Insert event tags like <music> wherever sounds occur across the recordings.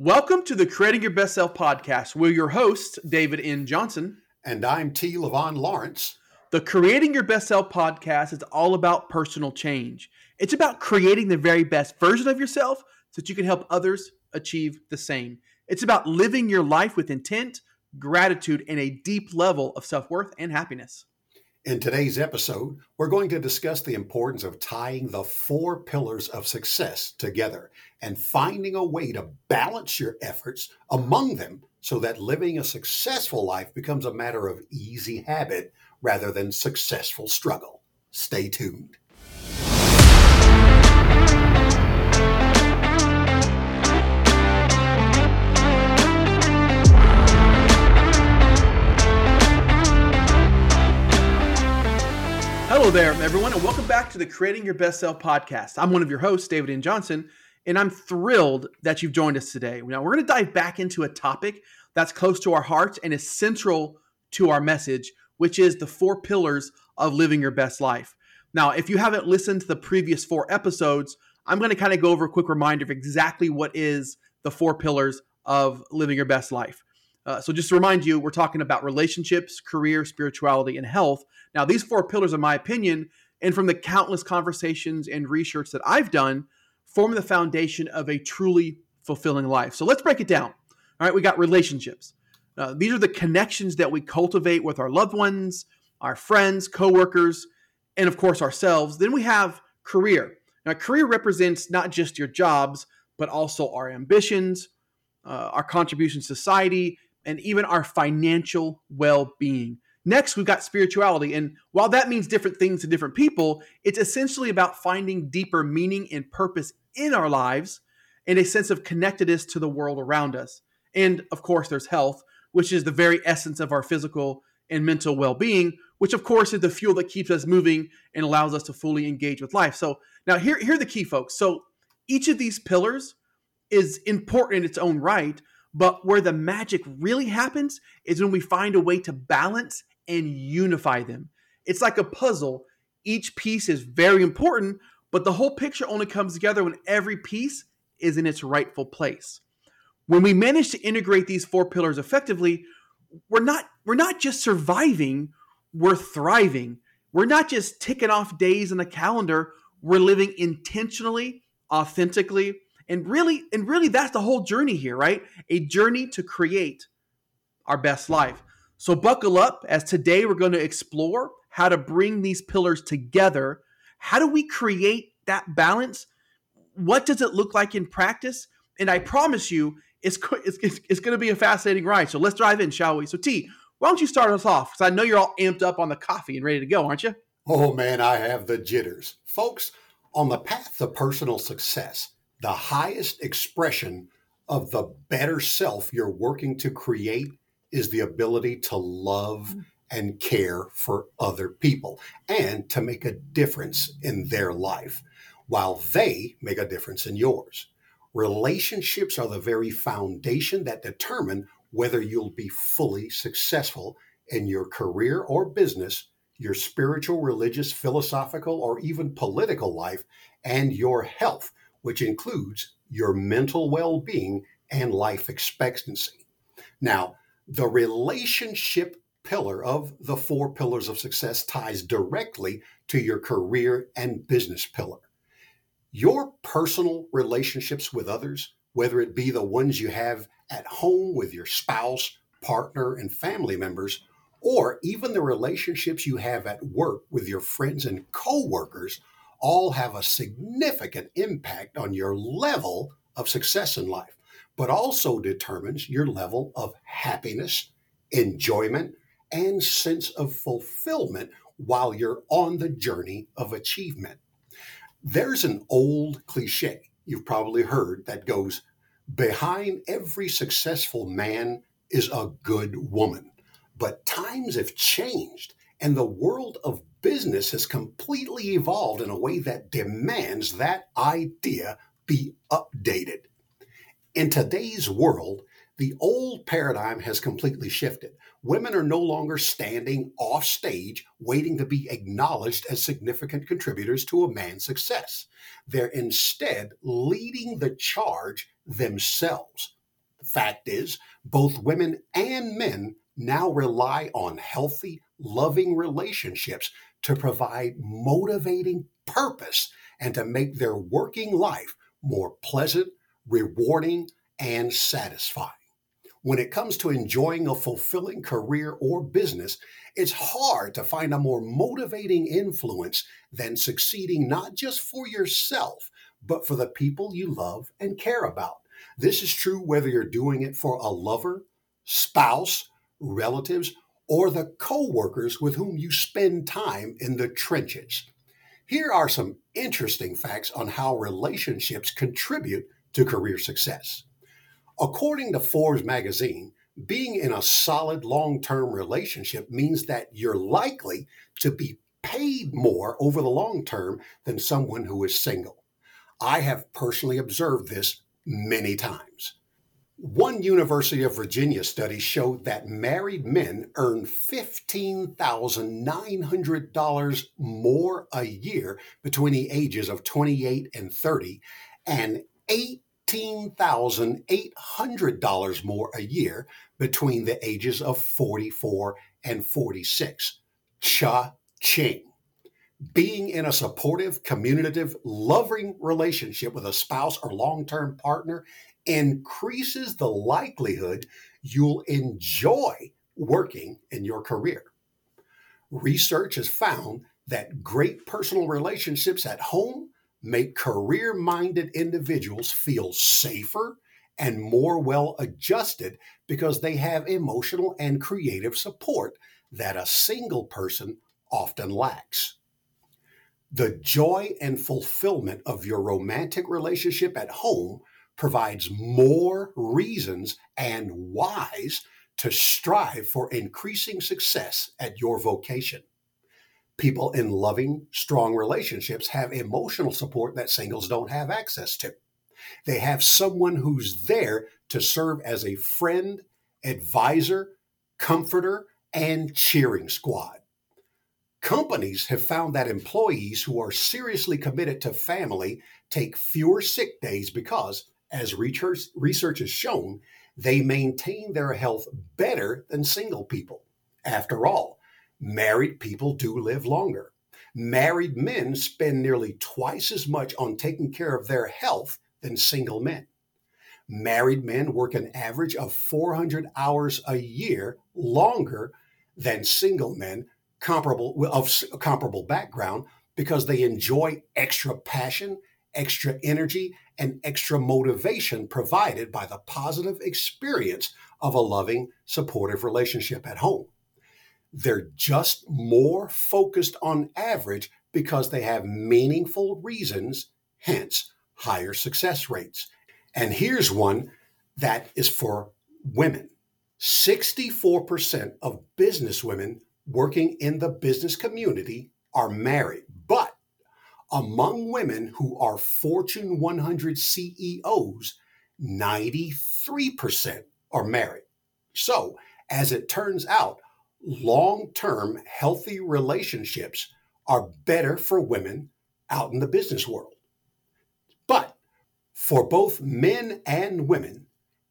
Welcome to the Creating Your Best Self podcast. We're your hosts, David N. Johnson. And I'm T. Levon Lawrence. The Creating Your Best Self podcast is all about personal change. It's about creating the very best version of yourself so that you can help others achieve the same. It's about living your life with intent, gratitude, and a deep level of self worth and happiness. In today's episode, we're going to discuss the importance of tying the four pillars of success together and finding a way to balance your efforts among them so that living a successful life becomes a matter of easy habit rather than successful struggle. Stay tuned. Hello there, everyone, and welcome back to the Creating Your Best Self podcast. I'm one of your hosts, David N. Johnson, and I'm thrilled that you've joined us today. Now, we're going to dive back into a topic that's close to our hearts and is central to our message, which is the four pillars of living your best life. Now, if you haven't listened to the previous four episodes, I'm going to kind of go over a quick reminder of exactly what is the four pillars of living your best life. Uh, so, just to remind you, we're talking about relationships, career, spirituality, and health. Now, these four pillars, in my opinion, and from the countless conversations and research that I've done, form the foundation of a truly fulfilling life. So, let's break it down. All right, we got relationships. Uh, these are the connections that we cultivate with our loved ones, our friends, coworkers, and of course ourselves. Then we have career. Now, career represents not just your jobs, but also our ambitions, uh, our contribution to society, and even our financial well being. Next, we've got spirituality. And while that means different things to different people, it's essentially about finding deeper meaning and purpose in our lives and a sense of connectedness to the world around us. And of course, there's health, which is the very essence of our physical and mental well being, which of course is the fuel that keeps us moving and allows us to fully engage with life. So, now here, here are the key folks. So, each of these pillars is important in its own right, but where the magic really happens is when we find a way to balance and unify them. It's like a puzzle. Each piece is very important, but the whole picture only comes together when every piece is in its rightful place. When we manage to integrate these four pillars effectively, we're not we're not just surviving, we're thriving. We're not just ticking off days on a calendar, we're living intentionally, authentically, and really and really that's the whole journey here right? A journey to create our best life. So buckle up as today we're going to explore how to bring these pillars together. How do we create that balance? What does it look like in practice? And i promise you it's, it's, it's, going to be a fascinating ride. So let's dive in shall we? So t why don't you start us off? Because i know you're all amped up on the coffee and ready to go aren't you? Oh man i have the jitters. Folks on the path to personal success the highest expression of the better self you're working to create is the ability to love mm. and care for other people and to make a difference in their life while they make a difference in yours. Relationships are the very foundation that determine whether you'll be fully successful in your career or business, your spiritual, religious, philosophical, or even political life, and your health which includes your mental well being and life expectancy. Now, the relationship pillar of the four pillars of success ties directly to your career and business pillar. Your personal relationships with others, whether it be the ones you have at home with your spouse, partner, and family members, or even the relationships you have at work with your friends and coworkers, all have a significant impact on your level of success in life, but also determines your level of happiness, enjoyment, and sense of fulfillment while you're on the journey of achievement. There's an old cliche you've probably heard that goes, Behind every successful man is a good woman. But times have changed, and the world of business has completely evolved in a way that demands that idea be updated. In today's world, the old paradigm has completely shifted. Women are no longer standing off stage waiting to be acknowledged as significant contributors to a man's success. They're instead leading the charge themselves, The fact is, both women and men now rely on healthy, loving relationships to provide motivating purpose and to make their working life more pleasant, rewarding, and satisfying. When it comes to enjoying a fulfilling career or business, it's hard to find a more motivating influence than succeeding not just for yourself, but for the people you love and care about. This is true whether you're doing it for a lover, spouse, relatives, or the co-workers with whom you spend time in the trenches. Here are some interesting facts on how relationships contribute to career success. According to Forbes magazine, being in a solid long term relationship means that you're likely to be paid more over the long term than someone who is single. I have personally observed this many times. One University of Virginia study showed that married men earn $15,900 more a year between the ages of 28 and 30 and $18,800 more a year between the ages of 44 and 46. Cha ching. Being in a supportive, communicative, loving relationship with a spouse or long term partner increases the likelihood you'll enjoy working in your career. Research has found that great personal relationships at home make career minded individuals feel safer and more well adjusted because they have emotional and creative support that a single person often lacks. The joy and fulfillment of your romantic relationship at home provides more reasons and whys to strive for increasing success at your vocation. People in loving, strong relationships have emotional support that singles don't have access to. They have someone who's there to serve as a friend, advisor, comforter, and cheering squad. Companies have found that employees who are seriously committed to family take fewer sick days because as research, research has shown, they maintain their health better than single people. After all, married people do live longer. Married men spend nearly twice as much on taking care of their health than single men. Married men work an average of 400 hours a year longer than single men comparable of comparable background because they enjoy extra passion, extra energy, and extra motivation provided by the positive experience of a loving, supportive relationship at home. They're just more focused on average because they have meaningful reasons, hence higher success rates. And here's one that is for women 64% of business women working in the business community are married, but among women who are Fortune 100 CEOs, 93% are married. So, as it turns out, long term healthy relationships are better for women out in the business world. But for both men and women,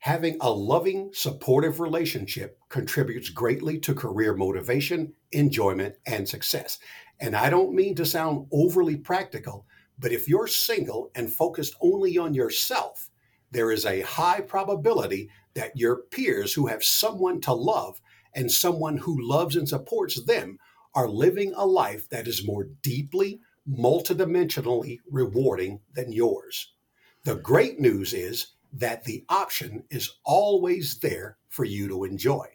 having a loving, supportive relationship contributes greatly to career motivation, enjoyment, and success. And I don't mean to sound overly practical, but if you're single and focused only on yourself, there is a high probability that your peers who have someone to love and someone who loves and supports them are living a life that is more deeply, multidimensionally rewarding than yours. The great news is that the option is always there for you to enjoy.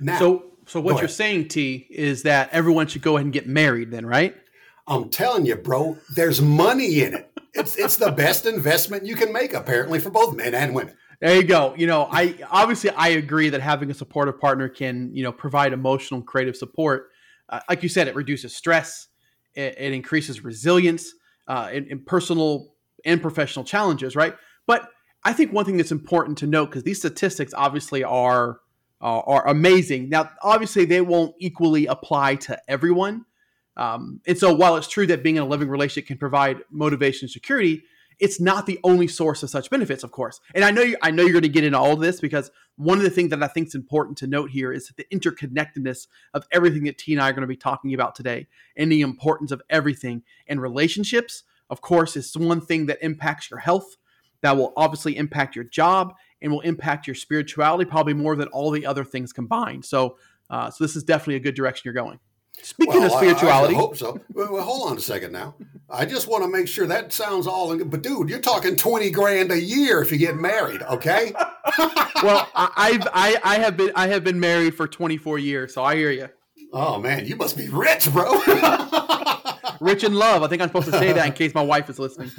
Now, so so what you're saying, T, is that everyone should go ahead and get married then, right? I'm telling you, bro, there's money in it. It's it's the best investment you can make, apparently, for both men and women. There you go. You know, I obviously I agree that having a supportive partner can, you know, provide emotional and creative support. Uh, like you said, it reduces stress, it, it increases resilience uh, in, in personal and professional challenges, right? But I think one thing that's important to note because these statistics obviously are uh, are amazing. Now, obviously, they won't equally apply to everyone. Um, and so, while it's true that being in a living relationship can provide motivation and security, it's not the only source of such benefits, of course. And I know you, I know you're going to get into all of this because one of the things that I think is important to note here is the interconnectedness of everything that T and I are going to be talking about today, and the importance of everything. And relationships, of course, is one thing that impacts your health, that will obviously impact your job, and will impact your spirituality probably more than all the other things combined. So, uh, so this is definitely a good direction you're going. Speaking well, of spirituality, I, I hope so. Well, hold on a second now. I just want to make sure that sounds all. In, but dude, you're talking twenty grand a year if you get married. Okay. <laughs> <laughs> well, I, have I, I have been I have been married for 24 years, so I hear you. Oh man, you must be rich, bro. <laughs> rich in love. I think I'm supposed to say that in case my <laughs> wife is listening.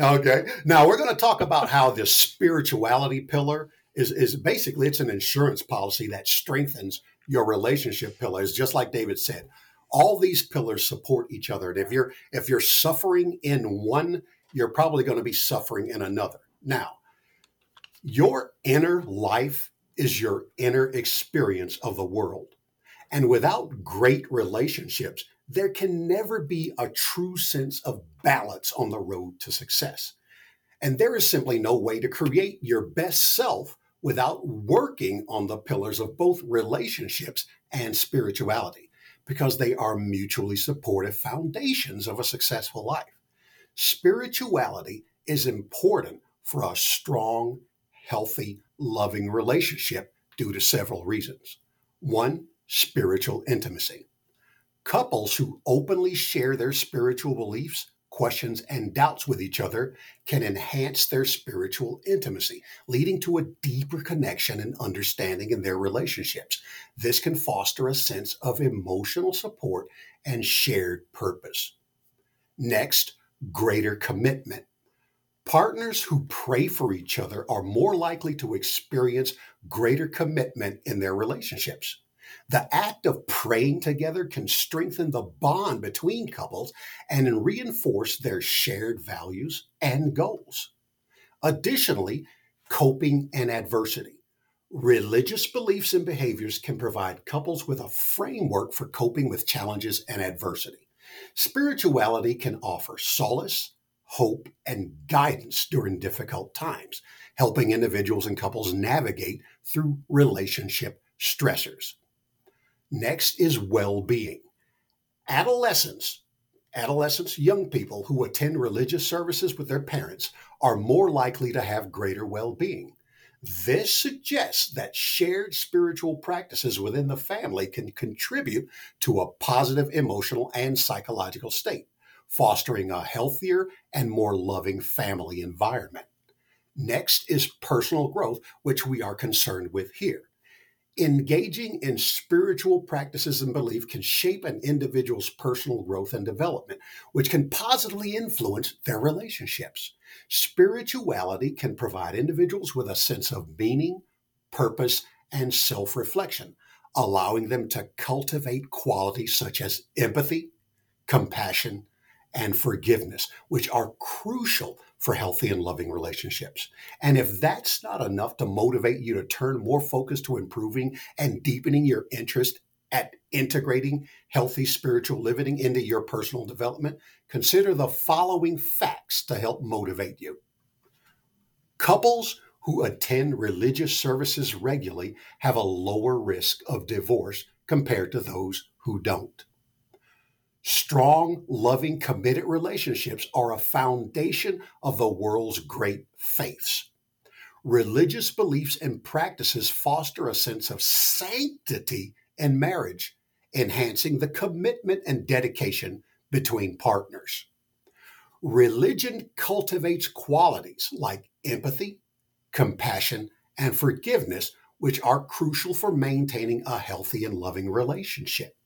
okay. Now we're going to talk about how the spirituality pillar is is basically it's an insurance policy that strengthens your relationship pillars, just like David said. All these pillars support each other. And if you're if you're suffering in one, you're probably going to be suffering in another. Now, your inner life is your inner experience of the world. And without great relationships, there can never be a true sense of balance on the road to success. And there is simply no way to create your best self without working on the pillars of both relationships and spirituality, because they are mutually supportive foundations of a successful life. Spirituality is important for a strong, healthy, loving relationship due to several reasons. One, spiritual intimacy. Couples who openly share their spiritual beliefs questions, and doubts with each other can enhance their spiritual intimacy, leading to a deeper connection and understanding in their relationships. This can foster a sense of emotional support and shared purpose. Next, greater commitment. Partners who pray for each other are more likely to experience greater commitment in their relationships. The act of praying together can strengthen the bond between couples and reinforce their shared values and goals. Additionally, coping and adversity. Religious beliefs and behaviors can provide couples with a framework for coping with challenges and adversity. Spirituality can offer solace, hope, and guidance during difficult times, helping individuals and couples navigate through relationship stressors. Next is well being. Adolescents, adolescents, young people who attend religious services with their parents are more likely to have greater well being. This suggests that shared spiritual practices within the family can contribute to a positive emotional and psychological state, fostering a healthier and more loving family environment. Next is personal growth, which we are concerned with here. Engaging in spiritual practices and belief can shape an individual's personal growth and development, which can positively influence their relationships. Spirituality can provide individuals with a sense of meaning, purpose, and self reflection, allowing them to cultivate qualities such as empathy, compassion, and forgiveness, which are crucial for healthy and loving relationships. And if that's not enough to motivate you to turn more focus to improving and deepening your interest at integrating healthy spiritual living into your personal development, consider the following facts to help motivate you. Couples who attend religious services regularly have a lower risk of divorce compared to those who don't. Strong, loving, committed relationships are a foundation of the world's great faiths. Religious beliefs and practices foster a sense of sanctity in marriage, enhancing the commitment and dedication between partners. Religion cultivates qualities like empathy, compassion, and forgiveness, which are crucial for maintaining a healthy and loving relationship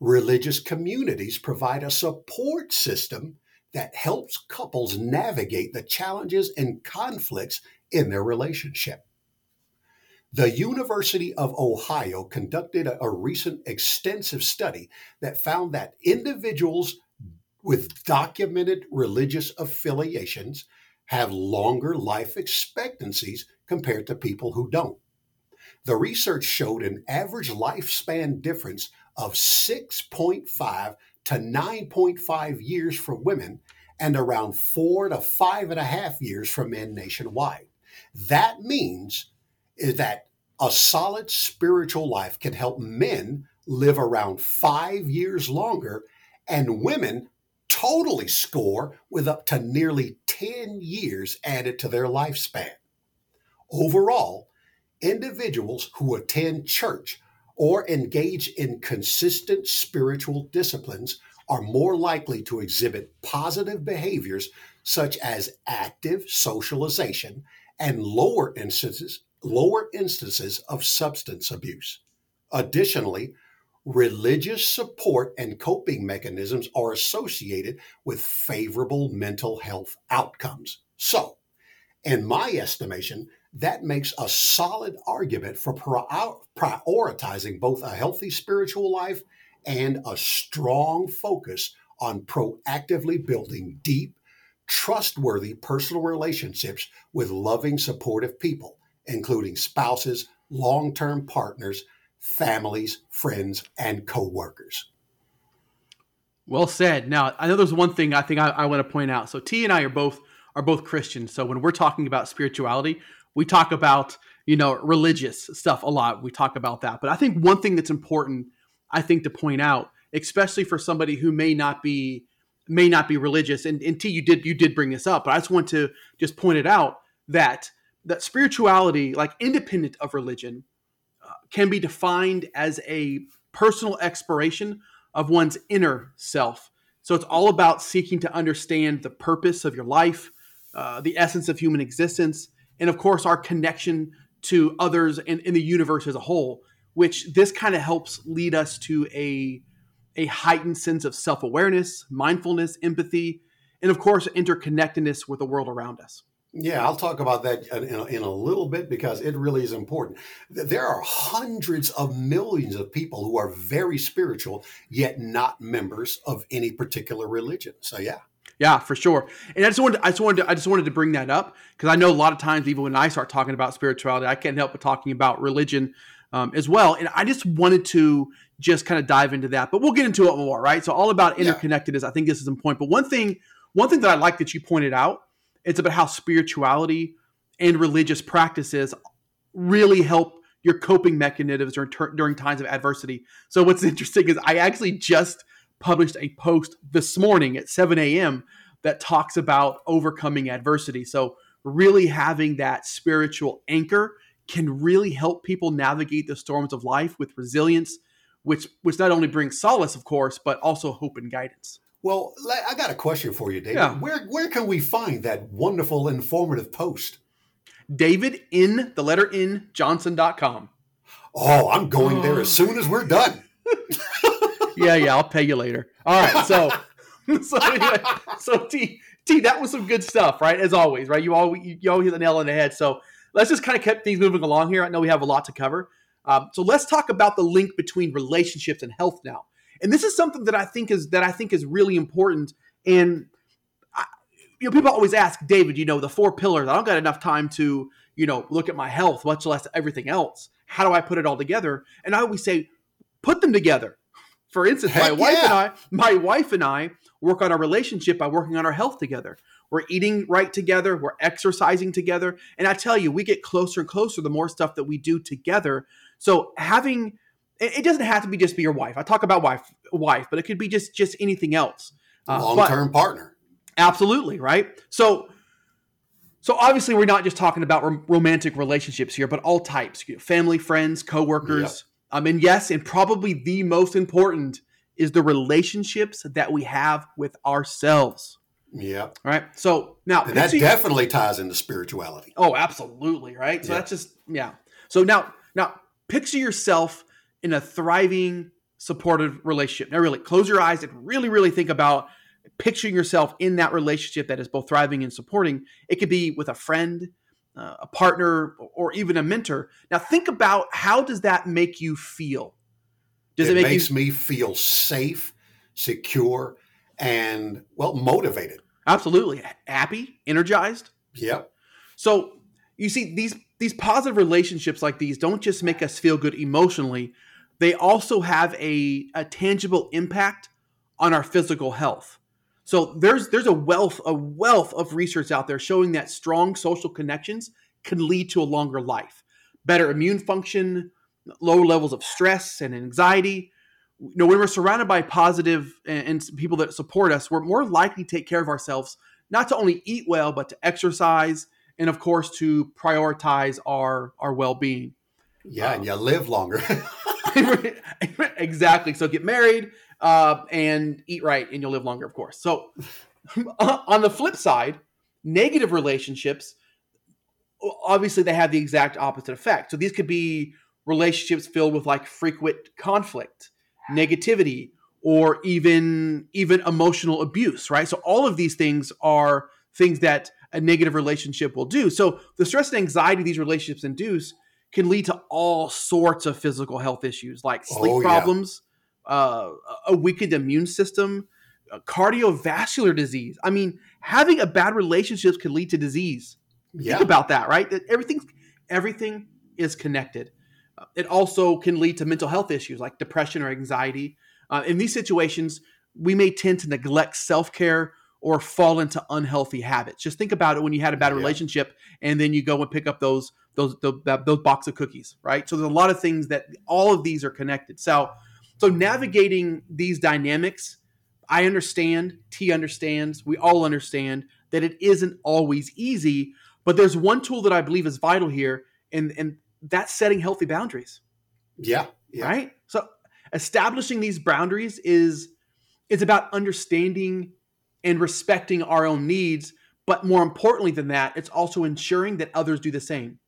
religious communities provide a support system that helps couples navigate the challenges and conflicts in their relationship. The University of Ohio conducted a, recent extensive study that found that individuals with documented religious affiliations have longer life expectancies compared to people who don't. The research showed an average lifespan difference of 6.5 to 9.5 years for women and around four to five and a half years for men nationwide. That means that a solid spiritual life can help men live around five years longer and women totally score with up to nearly 10 years added to their lifespan. Overall, individuals who attend church or engage in consistent spiritual disciplines are more likely to exhibit positive behaviors such as active socialization and lower instances lower instances of substance abuse. Additionally, religious support and coping mechanisms are associated with favorable mental health outcomes. So, in my estimation, that makes a solid argument for prioritizing both a healthy spiritual life and a strong focus on proactively building deep, trustworthy personal relationships with loving, supportive people, including spouses, long term partners, families, friends, and coworkers. Well said. Now, I know there's one thing I think I, I want to point out. So, T and I are both are both Christians. So, when we're talking about spirituality, we talk about you know religious stuff a lot. We talk about that, but I think one thing that's important, I think, to point out, especially for somebody who may not be may not be religious, and, and T, you did you did bring this up, but I just want to just point it out that that spirituality, like independent of religion, uh, can be defined as a personal exploration of one's inner self. So it's all about seeking to understand the purpose of your life, uh, the essence of human existence, and of course, our connection to others and in the universe as a whole, which this kind of helps lead us to a, a heightened sense of self awareness, mindfulness, empathy, and of course, interconnectedness with the world around us. Yeah, I'll talk about that in a, in a, little bit because it really is important. There are hundreds of millions of people who are very spiritual, yet not members of any particular religion. So, yeah. Yeah, for sure. And I just wanted, to, I just wanted, to, I just wanted to bring that up because I know a lot of times, even when I start talking about spirituality, I can't help but talking about religion um, as well. And I just wanted to just kind of dive into that, but we'll get into it more, right? So, all about interconnectedness. Yeah. I think this is important. But one thing, one thing that I like that you pointed out it's about how spirituality and religious practices really help your coping mechanisms during, during times of adversity. So what's <laughs> interesting is I actually just published a post this morning at 7 a.m. that talks about overcoming adversity. So really having that spiritual anchor can really help people navigate the storms of life with resilience, which which not only brings solace, of course, but also hope and guidance. Well, I got a question for you, David. Yeah. Where where can we find that wonderful, informative post? David in the letter in Johnson.com. Oh, I'm going there as oh. soon as we're done. <laughs> yeah, yeah, I'll pay you later. All right, so <laughs> so anyway, so T T that was some good stuff, right? As always, right? You always you always hit the nail on the head. So let's just kind of keep things moving along here. I know we have a lot to cover. Um, so let's talk about the link between relationships and health now. And this is something that I think is that I think is really important. And I, you know, people always ask David, you know, the four pillars. I don't got enough time to, you know, look at my health, much less everything else. How do I put it all together? And I always say, put them together. For instance, Heck my wife yeah. and I, my wife and I work on our relationship by working on our health together. We're eating right together, we're exercising together, and I tell you, we get closer and closer the more stuff that we do together. So having it doesn't have to be just be your wife. I talk about wife, wife, but it could be just just anything else. Uh, Long term partner. Absolutely right. So, so obviously we're not just talking about rom- romantic relationships here, but all types: you know, family, friends, coworkers. Um, and yes, and probably the most important is the relationships that we have with ourselves. Yeah. All right. So now and that definitely ties into spirituality. Oh, absolutely. Right. So yeah. that's just yeah. So now now picture yourself in a thriving, supportive relationship. Now, really close your eyes and really, really think about picturing yourself in that relationship that is both thriving and supporting. It could be with a friend, uh, a partner, or even a mentor. Now, think about how does that make you feel? Does it, it make makes you... me feel safe, secure, and well motivated? Absolutely, happy, energized. Yep. So you see these these positive relationships like these don't just make us feel good emotionally they also have a, a tangible impact on our physical health. So there's there's a wealth a wealth of research out there showing that strong social connections can lead to a longer life, better immune function, lower levels of stress and anxiety. You know, when we're surrounded by positive and, and people that support us, we're more likely to take care of ourselves, not to only eat well, but to exercise and of course to prioritize our our well-being. Yeah, um, and you live longer. <laughs> <laughs> exactly. So get married uh, and eat right, and you'll live longer, of course. So <laughs> on the flip side, negative relationships obviously they have the exact opposite effect. So these could be relationships filled with like frequent conflict, negativity, or even even emotional abuse, right? So all of these things are things that a negative relationship will do. So the stress and anxiety these relationships induce can lead to all sorts of physical health issues like sleep oh, problems. Uh, a weakened immune system, cardiovascular disease. I mean, having a bad relationship can lead to disease. Yeah. Think about that, right? That everything everything is connected. Uh, it also can lead to mental health issues like depression or anxiety. Uh, in these situations, we may tend to neglect self care or fall into unhealthy habits. Just think about it when you had a bad yeah. relationship and then you go and pick up those those those, those box of cookies, right? So there's a lot of things that all of these are connected. So so navigating these dynamics, I understand, T understands, we all understand that it isn't always easy, but there's one tool that I believe is vital here and and that's setting healthy boundaries. Yeah. yeah. Right? So establishing these boundaries is is about understanding and respecting our own needs. But more importantly than that, it's also ensuring that others do the same.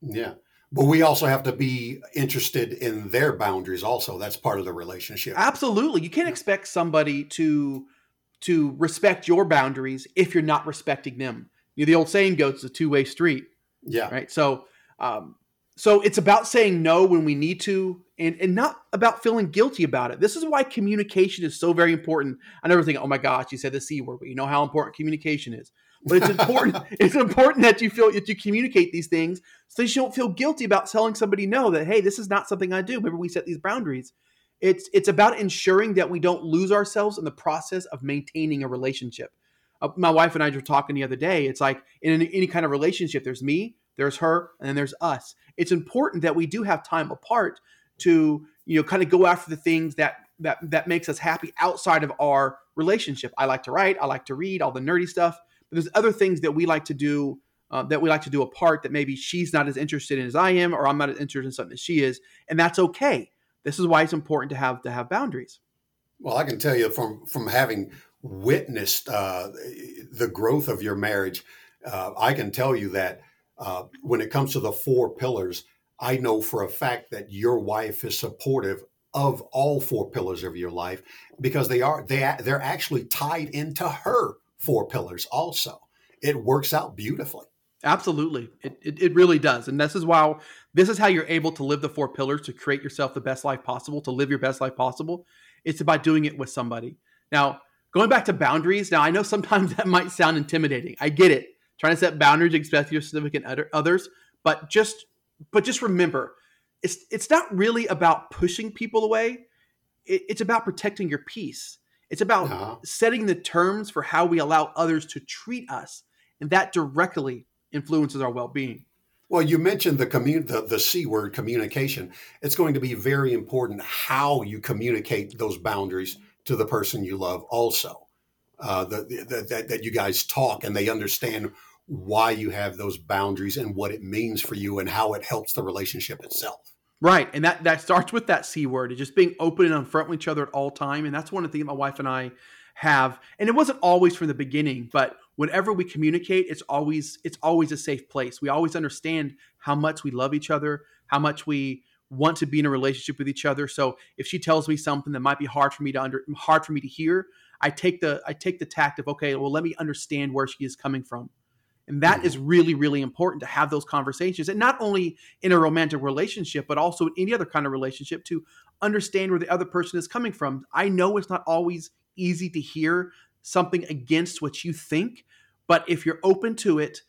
Yeah. But we also have to be interested in their boundaries also. That's part of the relationship. Absolutely. You can't expect somebody to to respect your boundaries if you're not respecting them. You know, the old saying goes, it's a two-way street. Yeah. Right. So um, so it's about saying no when we need to and, and not about feeling guilty about it. This is why communication is so very important. I never think, oh my gosh, you said the C word, but you know how important communication is. But it's important. <laughs> it's important that you feel that you communicate these things so you don't feel guilty about telling somebody no that hey, this is not something I do. Remember, we set these boundaries. It's it's about ensuring that we don't lose ourselves in the process of maintaining a relationship. Uh, my wife and I were talking the other day. It's like in any kind of relationship, there's me, there's her, and then there's us. It's important that we do have time apart to you know kind of go after the things that that that makes us happy outside of our relationship. I like to write, I like to read, all the nerdy stuff. But there's other things that we like to do uh, that we like to do apart that maybe she's not as interested in as I am, or I'm not as interested in something as she is, and that's okay. This is why it's important to have to have boundaries. Well, I can tell you from from having witnessed uh, the growth of your marriage, uh, I can tell you that uh, when it comes to the four pillars, I know for a fact that your wife is supportive of all four pillars of your life because they are they they're actually tied into her four pillars also. It works out beautifully. Absolutely. It, it, it, really does. And this is why this is how you're able to live the four pillars to create yourself the best life possible, to live your best life possible. It's about doing it with somebody. Now, going back to boundaries, now I know sometimes <laughs> that might sound intimidating. I get it. Trying to set boundaries, expect your significant others, but just but just remember, it's it's not really about pushing people away. It, it's about protecting your peace. It's about uh-huh. setting the terms for how we allow others to treat us, and that directly influences our well-being. Well, you mentioned the commun- the, the C word communication. It's going to be very important how you communicate those boundaries to the person you love also. Uh, the, the, that, that you guys talk and they understand why you have those boundaries and what it means for you and how it helps the relationship itself. Right. And that, that starts with that C word, It's just being open and upfront with each other at all time. And that's one of the things my wife and I have. And it wasn't always from the beginning, but whenever we communicate, it's always it's always a safe place. We always understand how much we love each other, how much we want to be in a relationship with each other. So if she tells me something that might be hard for me to under hard for me to hear, I take the I take the tact of okay, well let me understand where she is coming from. And that is mm-hmm. really, really important to have those conversations. And not only in a romantic relationship, but also in any other kind of relationship to understand where the other person is coming from. I know it's not always easy to hear something against what you think, but if you're open to it,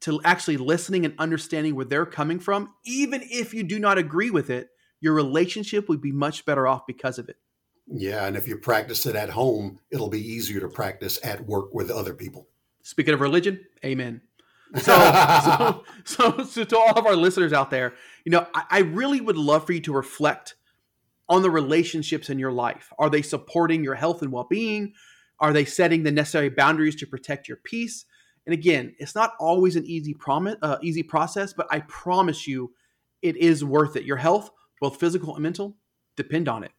to actually listening and understanding where they're coming from, even if you do not agree with it, your relationship would be much better off because of it. Yeah, and if you practice it at home, it'll be easier to practice at work with other people. Speaking of religion, amen. <laughs> So, so, so, so, to all of our listeners out there, you know, I, I really would love for you to reflect on the relationships in your life. Are they supporting your health and well being? Are they setting the necessary boundaries to protect your peace? And again, it's not always an easy promise, uh, easy process, but I promise you, it is worth it. Your health, both physical and mental, depend on it.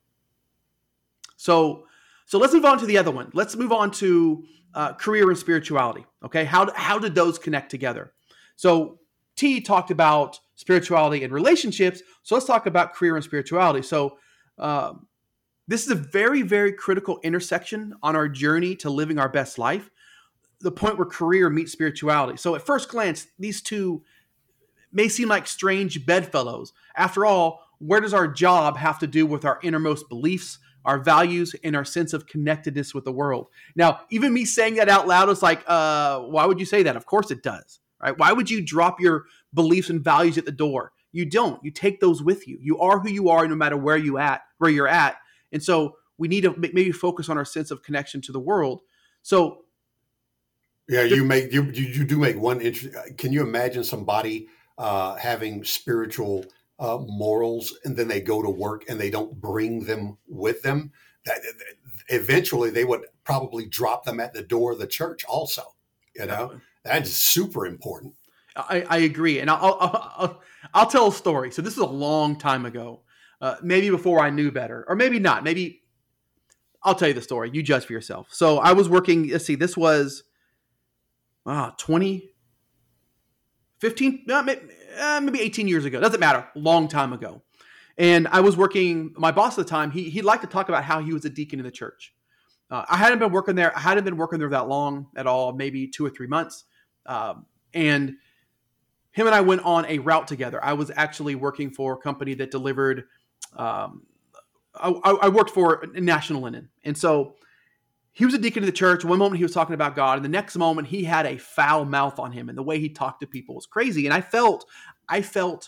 So, so let's move on to the other one. Let's move on to uh, career and spirituality. Okay, how how did those connect together? So T talked about spirituality and relationships. So let's talk about career and spirituality. So um, this is a very very critical intersection on our journey to living our best life. The point where career meets spirituality. So at first glance, these two may seem like strange bedfellows. After all, where does our job have to do with our innermost beliefs, our values, and our sense of connectedness with the world. Now, even me saying that out loud is like, uh, why would you say that? Of course it does, right? Why would you drop your beliefs and values at the door? You don't. You take those with you. You are who you are, no matter where you at, where you're at. And so we need to maybe focus on our sense of connection to the world. So, yeah, you make you you, you do make one interest. Can you imagine somebody uh, having spiritual uh, morals and then they go to work and they don't bring them with them, that eventually they would probably drop them at the door of the church also. You know, that is super important. I, I agree. And I'll, I'll, I'll, I'll, tell a story. So this is a long time ago, uh, maybe before I knew better, or maybe not. Maybe I'll tell you the story. You judge for yourself. So I was working, let's see, this was uh, 20, 15, maybe, uh, maybe 18 years ago. Doesn't matter. Long time ago. And I was working, my boss at the time, he, he liked to talk about how he was a deacon in the church. Uh, I hadn't been working there. I hadn't been working there that long at all, maybe two or three months. Um, and him and I went on a route together. I was actually working for a company that delivered, um, I, I, worked for National Linen. And so he was a deacon of the church. One moment he was talking about God, and the next moment he had a foul mouth on him, and the way he talked to people was crazy. And I felt, I felt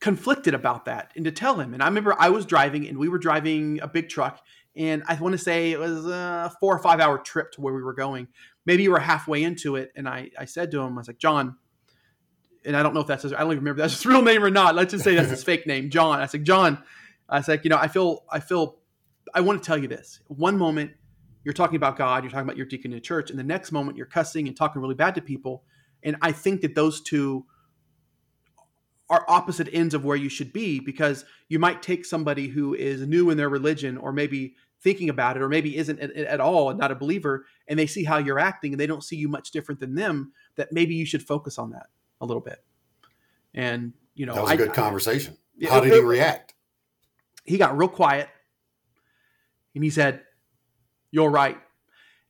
conflicted about that, and to tell him. And I remember I was driving, and we were driving a big truck, and I want to say it was a four or five hour trip to where we were going. Maybe we were halfway into it, and I, I said to him, I was like, John, and I don't know if that's his, I don't even remember that's his <laughs> real name or not. Let's just say that's his fake name, John. I said, John, I said, you know, I feel, I feel, I want to tell you this. One moment you're talking about God, you're talking about your deacon in church, and the next moment you're cussing and talking really bad to people. And I think that those two are opposite ends of where you should be because you might take somebody who is new in their religion or maybe thinking about it or maybe isn't at, at all and not a believer and they see how you're acting and they don't see you much different than them that maybe you should focus on that a little bit. And you know, that was a good I, conversation. How did he react? He got real quiet, and he said, "You're right."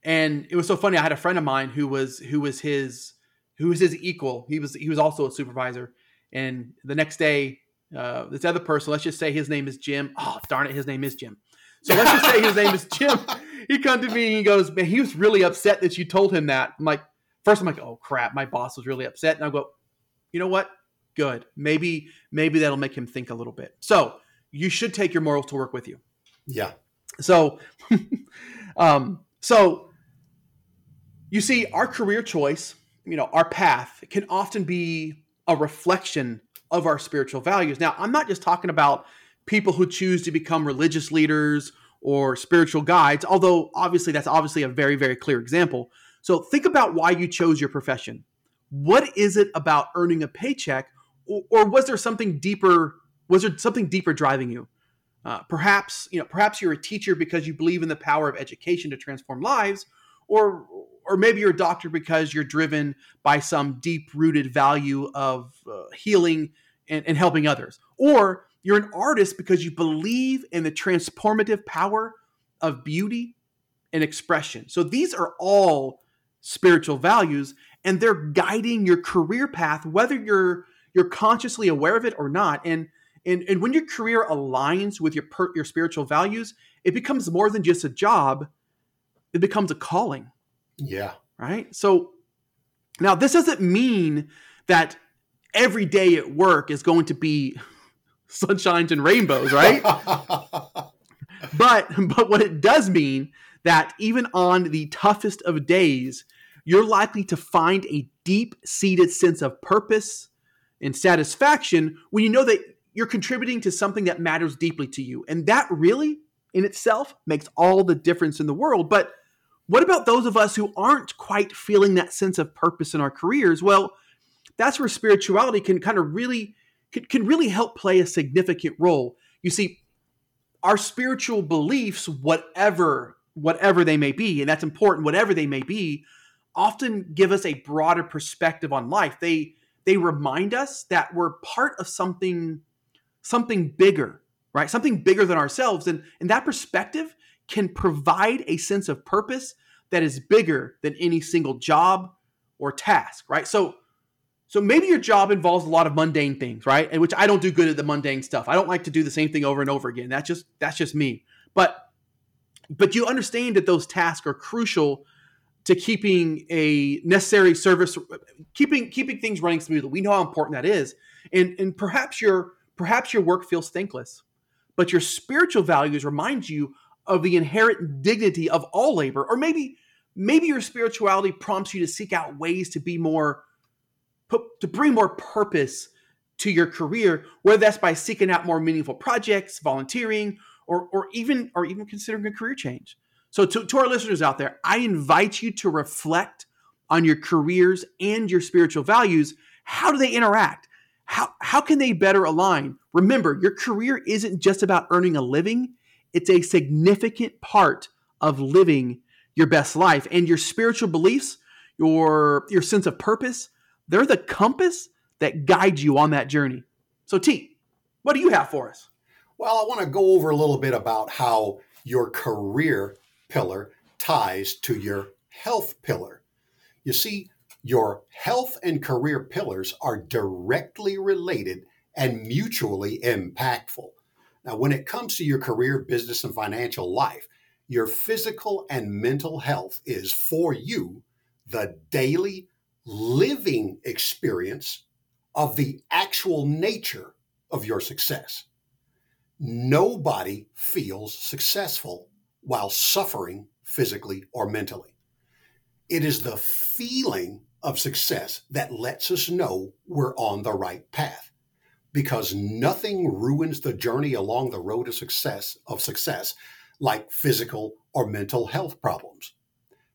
And it was so funny. I had a friend of mine who was who was his who was his equal. He was he was also a supervisor. And the next day, uh, this other person, let's just say his name is Jim. Oh darn it, his name is Jim. So let's just say his name is Jim. He comes to me and he goes, "Man, he was really upset that you told him that." I'm like, first I'm like, "Oh crap, my boss was really upset," and I go, you know what? Good. Maybe maybe that'll make him think a little bit. So you should take your morals to work with you. Yeah. So, <laughs> um, so you see, our career choice, you know, our path can often be a reflection of our spiritual values. Now, I'm not just talking about people who choose to become religious leaders or spiritual guides, although obviously that's obviously a very, very clear example. So think about why you chose your profession what is it about earning a paycheck or, or was there something deeper was there something deeper driving you uh, perhaps you know perhaps you're a teacher because you believe in the power of education to transform lives or or maybe you're a doctor because you're driven by some deep rooted value of uh, healing and, and helping others. Or you're an artist because you believe in the transformative power of beauty and expression. So these are all spiritual values and they're guiding your career path whether you're you're consciously aware of it or not. And and, and when your career aligns with your per, your spiritual values it becomes more than just a job. It becomes a calling. Yeah. Right? So now this doesn't mean that every day at work is going to be <laughs> sunshines and rainbows right? <laughs> But but what it does mean that even on the toughest of days, you're likely to find a deep-seated sense of purpose and satisfaction when you know that you're contributing to something that matters deeply to you. And that really in itself makes all the difference in the world. But what about those of us who aren't quite feeling that sense of purpose in our careers? Well, that's where spirituality can kind of really can, can really help play a significant role. You see, our spiritual beliefs, whatever whatever they may be, and that's important, whatever they may be, often give us a broader perspective on life. They they remind us that we're part of something something bigger, right? Something bigger than ourselves. And, and that perspective can provide a sense of purpose that is bigger than any single job or task, right? So so maybe your job involves a lot of mundane things, right? And which I don't do good at the mundane stuff. I don't like to do the same thing over and over again. That's just that's just me. But but you understand that those tasks are crucial to keeping a necessary service keeping keeping things running smoothly. We know how important that is. And and perhaps your perhaps your work feels thankless, but your spiritual values remind you of the inherent dignity of all labor. Or maybe maybe your spirituality prompts you to seek out ways to be more to bring more purpose to your career, whether that's by seeking out more meaningful projects, volunteering, or, or even or even considering a career change. So to, to our listeners out there, I invite you to reflect on your careers and your spiritual values. How do they interact? How, how can they better align? Remember, your career isn't just about earning a living, it's a significant part of living your best life. And your spiritual beliefs, your, your sense of purpose, they're the compass that guides you on that journey. So, T, what do you have for us? Well, I want to go over a little bit about how your career pillar ties to your health pillar. You see, your health and career pillars are directly related and mutually impactful. Now, when it comes to your career, business, and financial life, your physical and mental health is for you the daily living experience of the actual nature of your success. Nobody feels successful while suffering physically or mentally. It is the feeling of success that lets us know we're on the right path because nothing ruins the journey along the road of success of success like physical or mental health problems.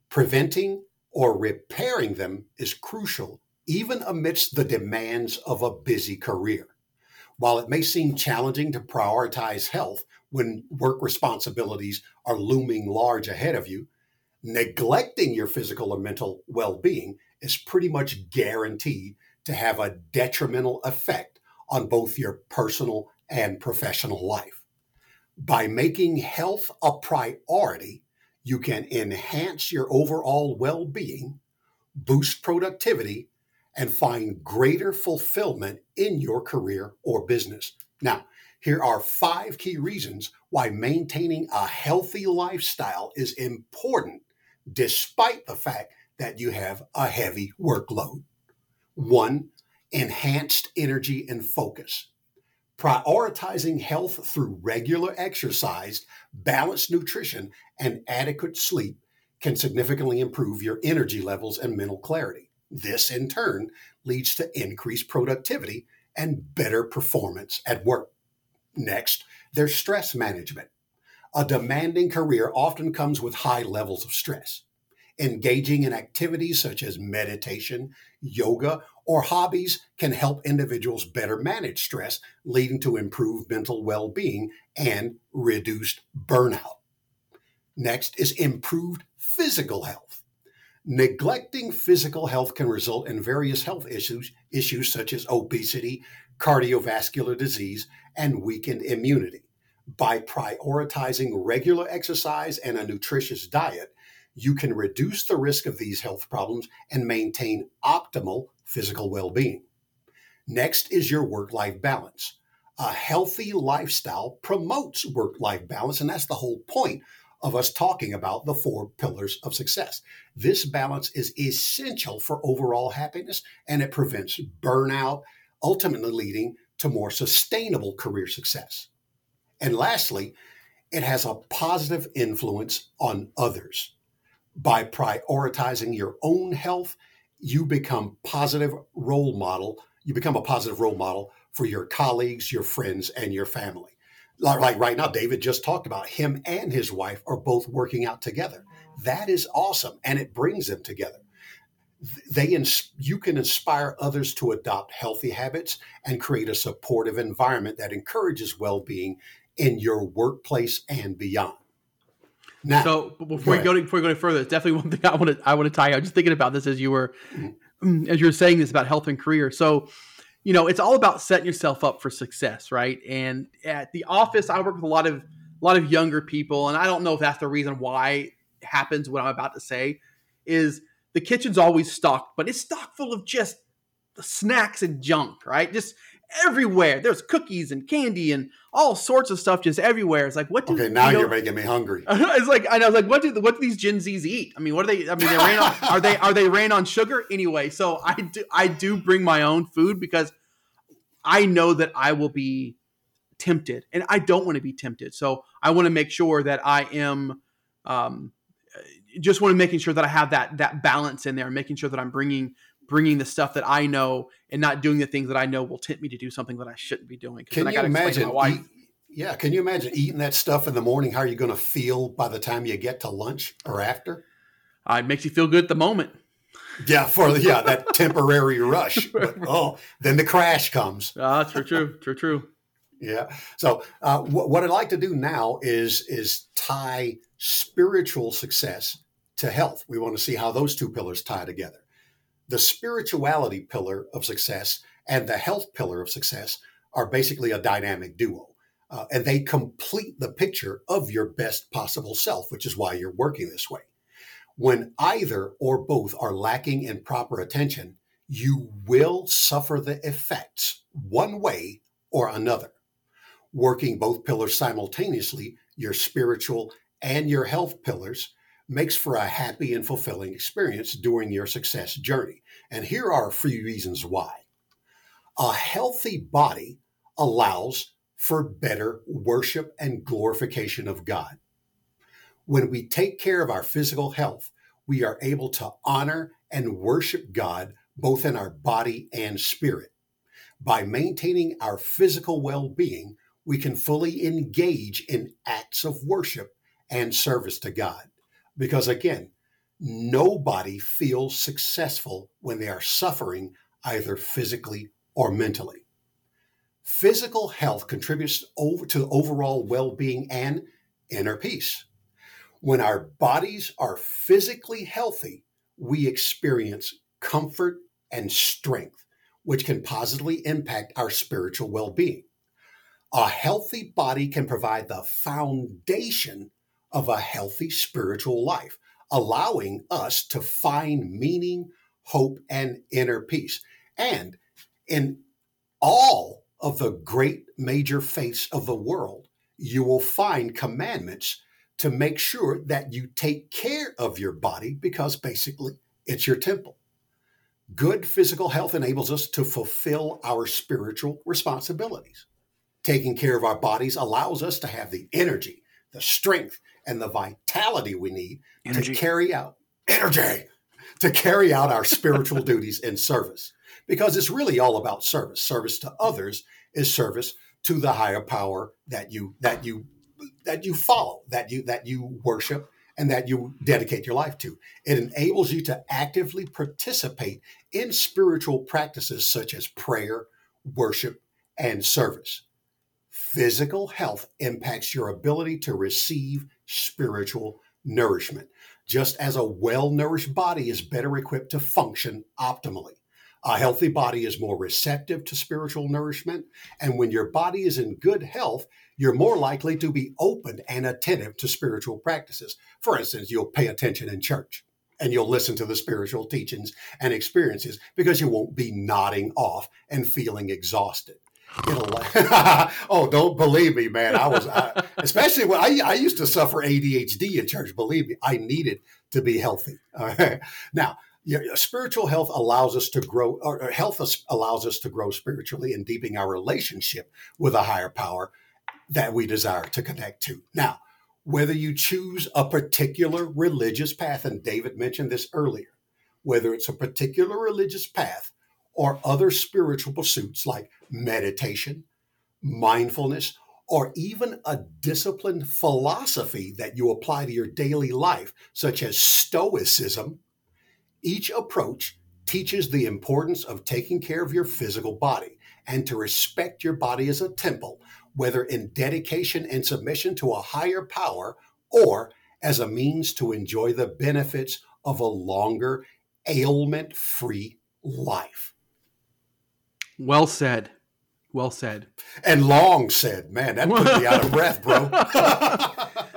Preventing or repairing them is crucial even amidst the demands of a busy career. While it may seem challenging to prioritize health when work responsibilities are looming large ahead of you, neglecting your physical or mental well being is pretty much guaranteed to have a detrimental effect on both your personal and professional life. By making health a priority, you can enhance your overall well being, boost productivity, and find greater fulfillment in your career or business. Now, here are five key reasons why maintaining a healthy lifestyle is important despite the fact that you have a heavy workload. One, enhanced energy and focus. Prioritizing health through regular exercise, balanced nutrition, and adequate sleep can significantly improve your energy levels and mental clarity. This, in turn, leads to increased productivity and better performance at work. Next, there's stress management. A demanding career often comes with high levels of stress. Engaging in activities such as meditation, yoga, or hobbies can help individuals better manage stress, leading to improved mental well being and reduced burnout. Next is improved physical health. Neglecting physical health can result in various health issues, issues such as obesity, cardiovascular disease, and weakened immunity. By prioritizing regular exercise and a nutritious diet, you can reduce the risk of these health problems and maintain optimal physical well being. Next is your work life balance. A healthy lifestyle promotes work life balance, and that's the whole point of us talking about the four pillars of success. This balance is essential for overall happiness and it prevents burnout, ultimately leading to more sustainable career success. And lastly, it has a positive influence on others. By prioritizing your own health, you become positive role model. You become a positive role model for your colleagues, your friends, and your family. Like right now, David just talked about him and his wife are both working out together. That is awesome, and it brings them together. They you can inspire others to adopt healthy habits and create a supportive environment that encourages well-being in your workplace and beyond. Now, so before we go to, before we go further, it's definitely one <laughs> thing I want to I want to tie. I was just thinking about this as you were mm-hmm. as you were saying this about health and career. So, you know, it's all about setting yourself up for success, right? And at the office, I work with a lot of a lot of younger people, and I don't know if that's the reason why it happens. What I'm about to say is the kitchen's always stocked, but it's stocked full of just snacks and junk, right? Just everywhere. There's cookies and candy and all sorts of stuff just everywhere. It's like what? Do, okay, now you are making me hungry. <laughs> it's like I know. Like what do what do these Gen Zs eat? I mean, what are they? I mean, they ran on, <laughs> are they are they ran on sugar anyway? So I do I do bring my own food because I know that I will be tempted, and I don't want to be tempted. So I want to make sure that I am. Um, just want to making sure that I have that that balance in there, making sure that I'm bringing bringing the stuff that I know and not doing the things that I know will tempt me to do something that I shouldn't be doing. Can you imagine? Eat, yeah, can you imagine eating that stuff in the morning? How are you going to feel by the time you get to lunch or after? Uh, it makes you feel good at the moment. Yeah, for the, yeah that <laughs> temporary rush. <laughs> But, oh, then the crash comes. Ah, uh, true, true, <laughs> true, true. Yeah. So uh, w- what I'd like to do now is is tie spiritual success to health. We want to see how those two pillars tie together the spirituality pillar of success and the health pillar of success are basically a dynamic duo. Uh, and they complete the picture of your best possible self, which is why you're working this way. When either or both are lacking in proper attention, you will suffer the effects one way or another. Working both pillars simultaneously, your spiritual and your health pillars, makes for a happy and fulfilling experience during your success journey. And here are a few reasons why. A healthy body allows for better worship and glorification of God. When we take care of our physical health, we are able to honor and worship God both in our body and spirit. By maintaining our physical well being, we can fully engage in acts of worship and service to God. Because again, nobody feels successful when they are suffering either physically or mentally. Physical health contributes over to overall well-being and inner peace. When our bodies are physically healthy, we experience comfort and strength, which can positively impact our spiritual well-being. A healthy body can provide the foundation of a healthy spiritual life, allowing us to find meaning, hope, and inner peace. And in all of the great major faiths of the world, you will find commandments to make sure that you take care of your body because basically it's your temple. Good physical health enables us to fulfill our spiritual responsibilities. Taking care of our bodies allows us to have the energy, the strength, and the vitality we need energy. to carry out energy to carry out our spiritual <laughs> duties in service. Because it's really all about service. Service to others is service to the higher power that you that you that you follow that you that you worship and that you dedicate your life to. It enables you to actively participate in spiritual practices such as prayer worship and service. Physical health impacts your ability to receive spiritual nourishment, just as a well nourished body is better equipped to function optimally. A healthy body is more receptive to spiritual nourishment. And when your body is in good health, you're more likely to be open and attentive to spiritual practices. For instance, you'll pay attention in church and you'll listen to the spiritual teachings and experiences because you won't be nodding off and feeling exhausted <laughs> oh, don't believe me, man. I was, I, <laughs> especially when I, I used to suffer ADHD in church. Believe me, I needed to be healthy. <laughs> Now, spiritual health allows us to grow, or health allows us to grow spiritually and deepening our relationship with a higher power. that we desire to connect to. Now, whether you choose a particular religious path, and David mentioned this earlier, whether it's a particular religious path or other spiritual pursuits like meditation, mindfulness, or even a disciplined philosophy that you apply to your daily life, such as Stoicism, each approach teaches the importance of taking care of your physical body and to respect your body as a temple, whether in dedication and submission to a higher power or as a means to enjoy the benefits of a longer, ailment free life. Well said. Well said. And long said, man, that put me out of breath, bro. <laughs>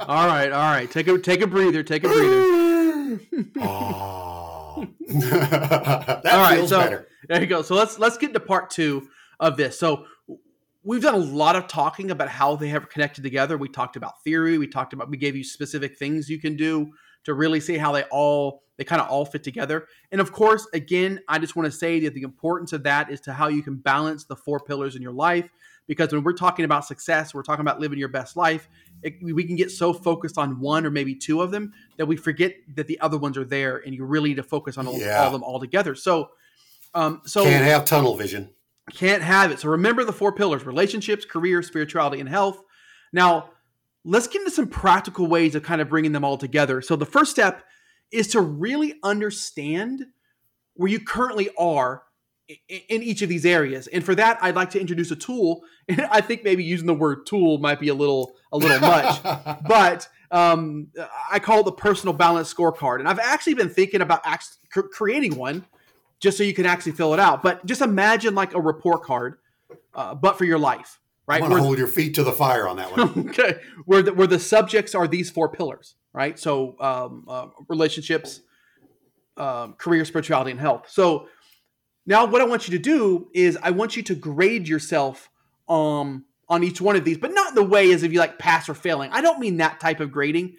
all right, all right. Take a take a breather. Take a breather. <laughs> oh. <laughs> that all right, feels so, better. There you go. So let's let's get into part two of this. So we've done a lot of talking about how they have connected together. We talked about theory. We talked about we gave you specific things you can do to really see how they all they kind of all fit together. And of course, again, I just want to say that the importance of that is to how you can balance the four pillars in your life. Because when we're talking about success, we're talking about living your best life. It, we can get so focused on one or maybe two of them that we forget that the other ones are there, and you really need to focus on all, yeah. all of them all together. So, um, so can't have tunnel vision. Can't have it. So remember the four pillars: relationships, career, spirituality, and health. Now, let's get into some practical ways of kind of bringing them all together. So the first step is to really understand where you currently are in each of these areas. And for that, I'd like to introduce a tool. <laughs> And I think maybe using the word tool might be a little a little much, <laughs> but um, I call it the personal balance scorecard. And I've actually been thinking about creating one just so you can actually fill it out. But just imagine like a report card, uh, but for your life, right? I'm hold your feet to the fire on that one. <laughs> okay, where the, where the subjects are these four pillars, right? So um, uh, relationships, um, career, spirituality, and health. So now what I want you to do is I want you to grade yourself um, on each one of these, but not in the way as if you like pass or failing. I don't mean that type of grading.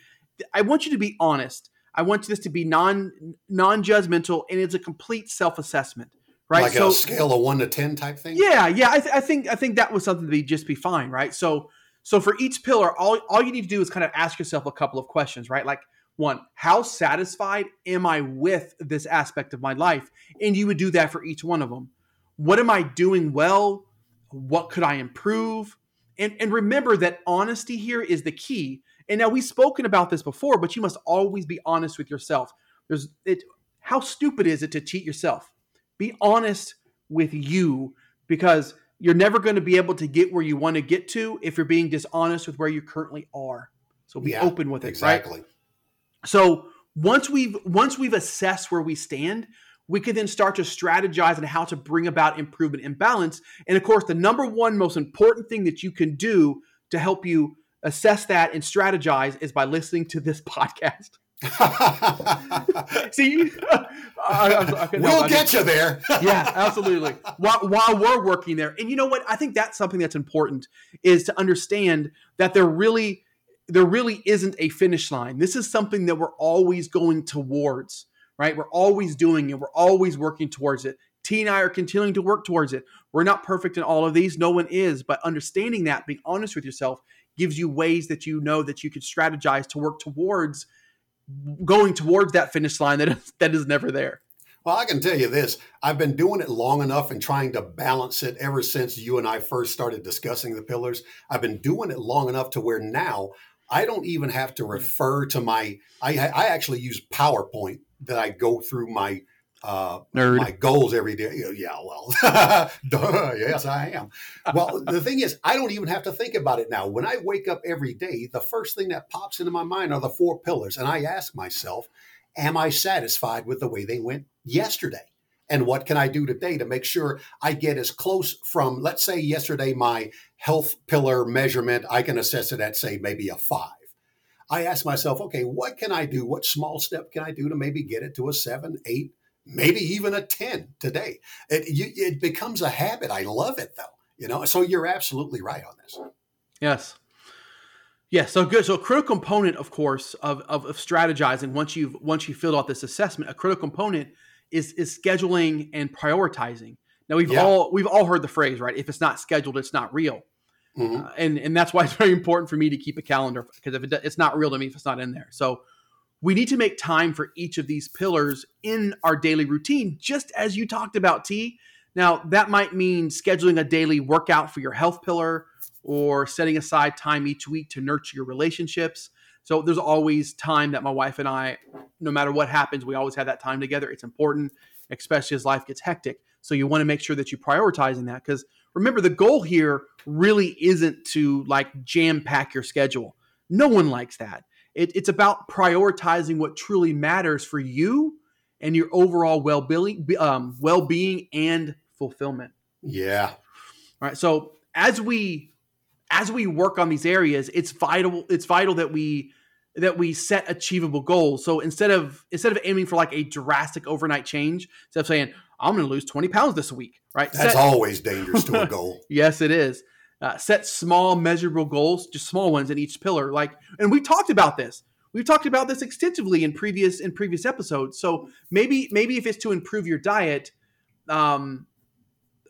I want you to be honest. I want this to be non non judgmental, and it's a complete self assessment, right? Like so, a scale of one to ten type thing. Yeah, yeah. I, th- I think I think that was something to be just be fine, right? So so for each pillar, all, all you need to do is kind of ask yourself a couple of questions, right? Like, one, how satisfied am I with this aspect of my life? And you would do that for each one of them. What am I doing well? What could I improve? And, and remember that honesty here is the key. And now we've spoken about this before, but you must always be honest with yourself. There's it how stupid is it to cheat yourself? Be honest with you because you're never going to be able to get where you want to get to if you're being dishonest with where you currently are. So be yeah, open with it, exactly. Right? So once we've once we've assessed where we stand, we can then start to strategize on how to bring about improvement and balance. And of course, the number one most important thing that you can do to help you assess that and strategize is by listening to this <laughs> podcast. <laughs> See, I, I, we'll get you there. <laughs> yeah, absolutely. While, while we're working there, and you know what? I think that's something that's important is to understand that there really, there really isn't a finish line. This is something that we're always going towards, right? We're always doing it. We're always working towards it. T and I are continuing to work towards it. We're not perfect in all of these. No one is, but understanding that, being honest with yourself, gives you ways that you know that you could strategize to work towards going towards that finish line that is, that is never there. Well, I can tell you this. I've been doing it long enough and trying to balance it ever since you and I first started discussing the pillars. I've been doing it long enough to where now I don't even have to refer to my, I, I actually use PowerPoint that I go through my uh, Nerd. my goals every day. Yeah, well, <laughs> duh, yes, I am. Well, the thing is, I don't even have to think about it now. When I wake up every day, the first thing that pops into my mind are the four pillars. And I ask myself, am I satisfied with the way they went yesterday? And what can I do today to make sure I get as close from, let's say, yesterday, my health pillar measurement, I can assess it at, say, maybe a five. I ask myself, okay, what can I do? What small step can I do to maybe get it to a seven, eight, maybe even a 10 today. It, you, it becomes a habit. I love it though, you know, so you're absolutely right on this. Yes. Yes, so good. So a critical component, of course, of, of, of strategizing once you've once you filled out this assessment, a critical component is is scheduling and prioritizing. Now we've yeah. all we've all heard the phrase, right? If it's not scheduled, it's not real. mm-hmm. uh, and and that's why it's very important for me to keep a calendar because if it, it's not real to me if it's not in there. So we need to make time for each of these pillars in our daily routine, just as you talked about, T. Now, that might mean scheduling a daily workout for your health pillar or setting aside time each week to nurture your relationships. So there's always time that my wife and I, no matter what happens, we always have that time together. It's important, especially as life gets hectic. So you want to make sure that you're prioritizing that because remember the goal here really isn't to like jam pack your schedule. No one likes that. It, it's about prioritizing what truly matters for you and your overall well-being, um, well-being and fulfillment. Yeah. All right. So as we as we work on these areas, it's vital. It's vital that we that we set achievable goals. So instead of instead of aiming for like a drastic overnight change, instead of saying I'm going to lose 20 pounds this week, right? That's set, always dangerous to a <laughs> goal. yes, it is. Uh, set small, measurable goals, just small ones in each pillar. Like, and we talked about this. We've talked about this extensively in previous in previous episodes. So maybe maybe if it's to improve your diet, um,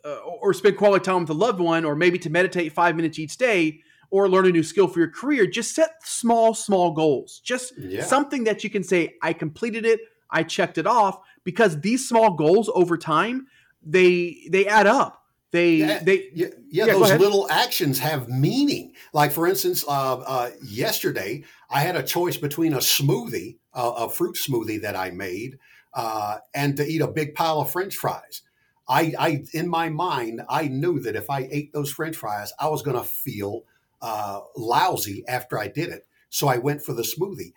uh, or spend quality time with a loved one, or maybe to meditate five minutes each day, or learn a new skill for your career, just set small, small goals. Just yeah. something that you can say, I completed it, I checked it off, because these small goals over time, they they add up. They yeah, they yeah, yeah, yeah those little actions have meaning. Like for instance, uh, uh, yesterday I had a choice between a smoothie, uh, a fruit smoothie that I made, uh, and to eat a big pile of French fries. I, I, in my mind, I knew that if I ate those French fries, I was going to feel uh, lousy after I did it. So I went for the smoothie.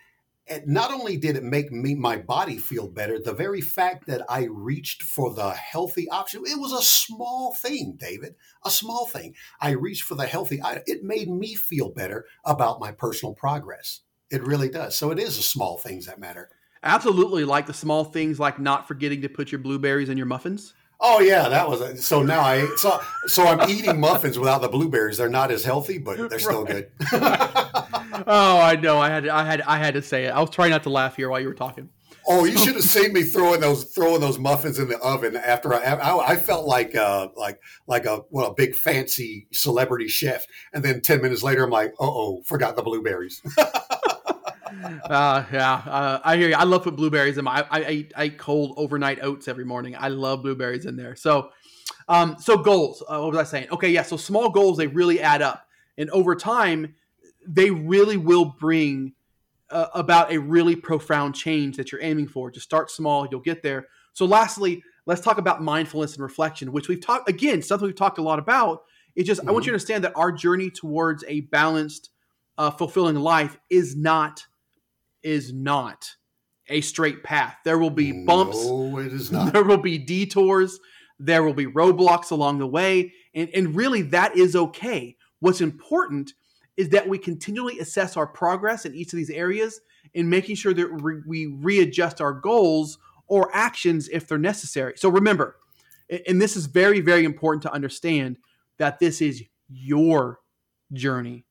Not only did it make me my body feel better, the very fact that I reached for the healthy option, it was a small thing, David, a small thing. I reached for the healthy, it made me feel better about my personal progress. It really does. So it is the small things that matter. Absolutely, like the small things like not forgetting to put your blueberries in your muffins. Oh yeah, that was it. So now I so so I'm eating muffins without the blueberries. They're not as healthy, but they're <laughs> still good. <laughs> oh, I know. I had I had I had to say it. I was trying not to laugh here while you were talking. Oh, you should have seen me throwing those throwing those muffins in the oven after I I, I felt like uh like like a well a big fancy celebrity chef, and then ten minutes later I'm like, uh oh, forgot the blueberries. <laughs> uh, yeah, uh, I hear you. I love put blueberries in my. I, I, eat, I eat cold overnight oats every morning. I love blueberries in there. So, um, so goals. Uh, what was I saying? Okay, yeah. So small goals they really add up, and over time, they really will bring uh, about a really profound change that you're aiming for. Just start small, you'll get there. So, lastly, let's talk about mindfulness and reflection, which we've talked again. Something we've talked a lot about. It's just mm-hmm. I want you to understand that our journey towards a balanced, uh, fulfilling life is not is not a straight path. There will be bumps. No, it is not. There will be detours. There will be roadblocks along the way. And, and really, that is okay. What's important is that we continually assess our progress in each of these areas and making sure that re- we readjust our goals or actions if they're necessary. So remember, and this is very, very important to understand that this is your journey.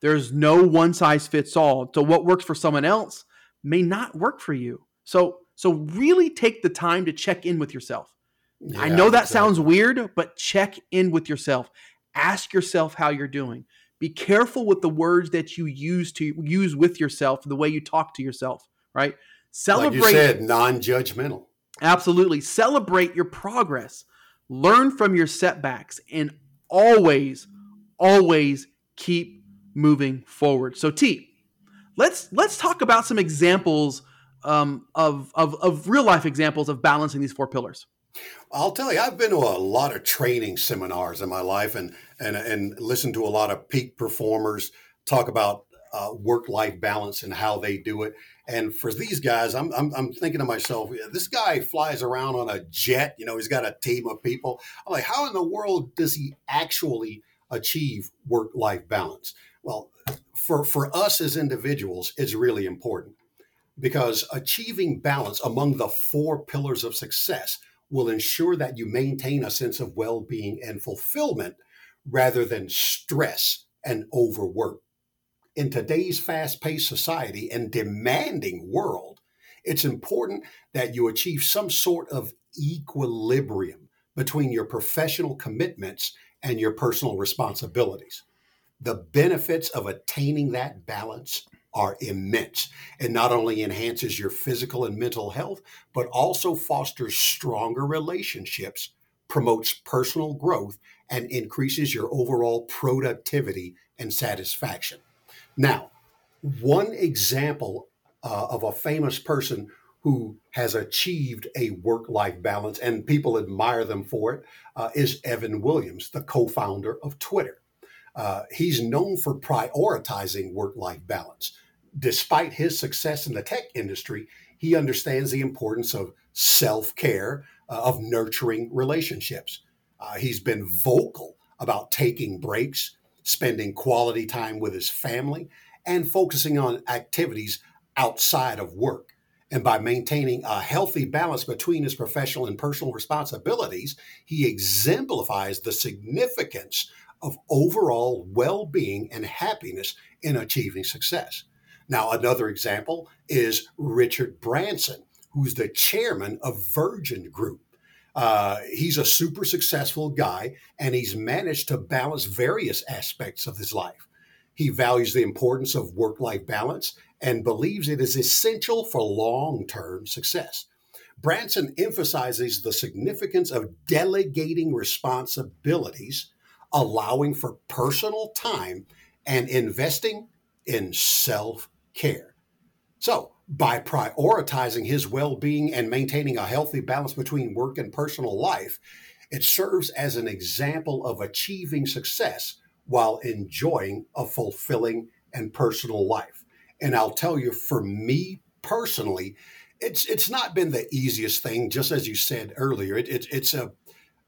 There's no one size fits all. So what works for someone else may not work for you. So so really take the time to check in with yourself. Yeah, I know that exactly. sounds weird, but check in with yourself. Ask yourself how you're doing. Be careful with the words that you use to use with yourself, the way you talk to yourself, right? Celebrate like you said, non-judgmental. Absolutely. Celebrate your progress. Learn from your setbacks and always always keep moving forward. So T, let's let's talk about some examples um, of, of of real life examples of balancing these four pillars. I'll tell you, I've been to a lot of training seminars in my life, and and and listened to a lot of peak performers talk about uh, work life balance and how they do it. And for these guys, I'm, I'm, I'm thinking to myself, this guy flies around on a jet. You know, he's got a team of people. I'm like, how in the world does he actually achieve work life balance? Well, for, for us as individuals, it's really important because achieving balance among the four pillars of success will ensure that you maintain a sense of well being and fulfillment rather than stress and overwork. In today's fast paced society and demanding world, it's important that you achieve some sort of equilibrium between your professional commitments and your personal responsibilities. the benefits of attaining that balance are immense and not only enhances your physical and mental health, but also fosters stronger relationships, promotes personal growth, and increases your overall productivity and satisfaction. Now, one example uh, of a famous person who has achieved a work life balance and people admire them for it uh, is Evan Williams, the co founder of Twitter. Uh, he's known for prioritizing work life balance. Despite his success in the tech industry, he understands the importance of self care, uh, of nurturing relationships. Uh, he's been vocal about taking breaks, spending quality time with his family, and focusing on activities outside of work. And by maintaining a healthy balance between his professional and personal responsibilities, he exemplifies the significance of overall well being and happiness in achieving success. Now, another example is Richard Branson, who's the chairman of Virgin Group. Uh, he's a super successful guy and he's managed to balance various aspects of his life. He values the importance of work life balance and believes it is essential for long term success. Branson emphasizes the significance of delegating responsibilities, allowing for personal time, and investing in self care. So, by prioritizing his well being and maintaining a healthy balance between work and personal life, it serves as an example of achieving success while enjoying a fulfilling and personal life. And I'll tell you, for me personally, it's it's not been the easiest thing. Just as you said earlier, it, it it's a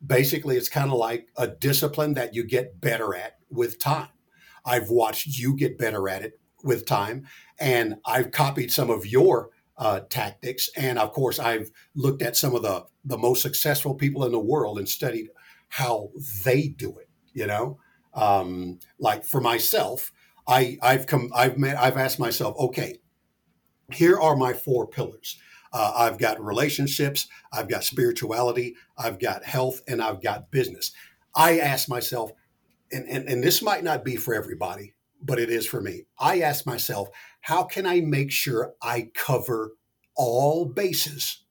basically it's kind of like a discipline that you get better at with time. I've watched you get better at it with time, and I've copied some of your uh, tactics. And of course, I've looked at some of the the most successful people in the world and studied how they do it. You know, um, like for myself, I I've come I've met I've asked myself, okay, here are my four pillars. Uh, I've got relationships, I've got spirituality, I've got health, and I've got business. I ask myself, and, and, and this might not be for everybody, but it is for me. I ask myself, how can I make sure I cover all bases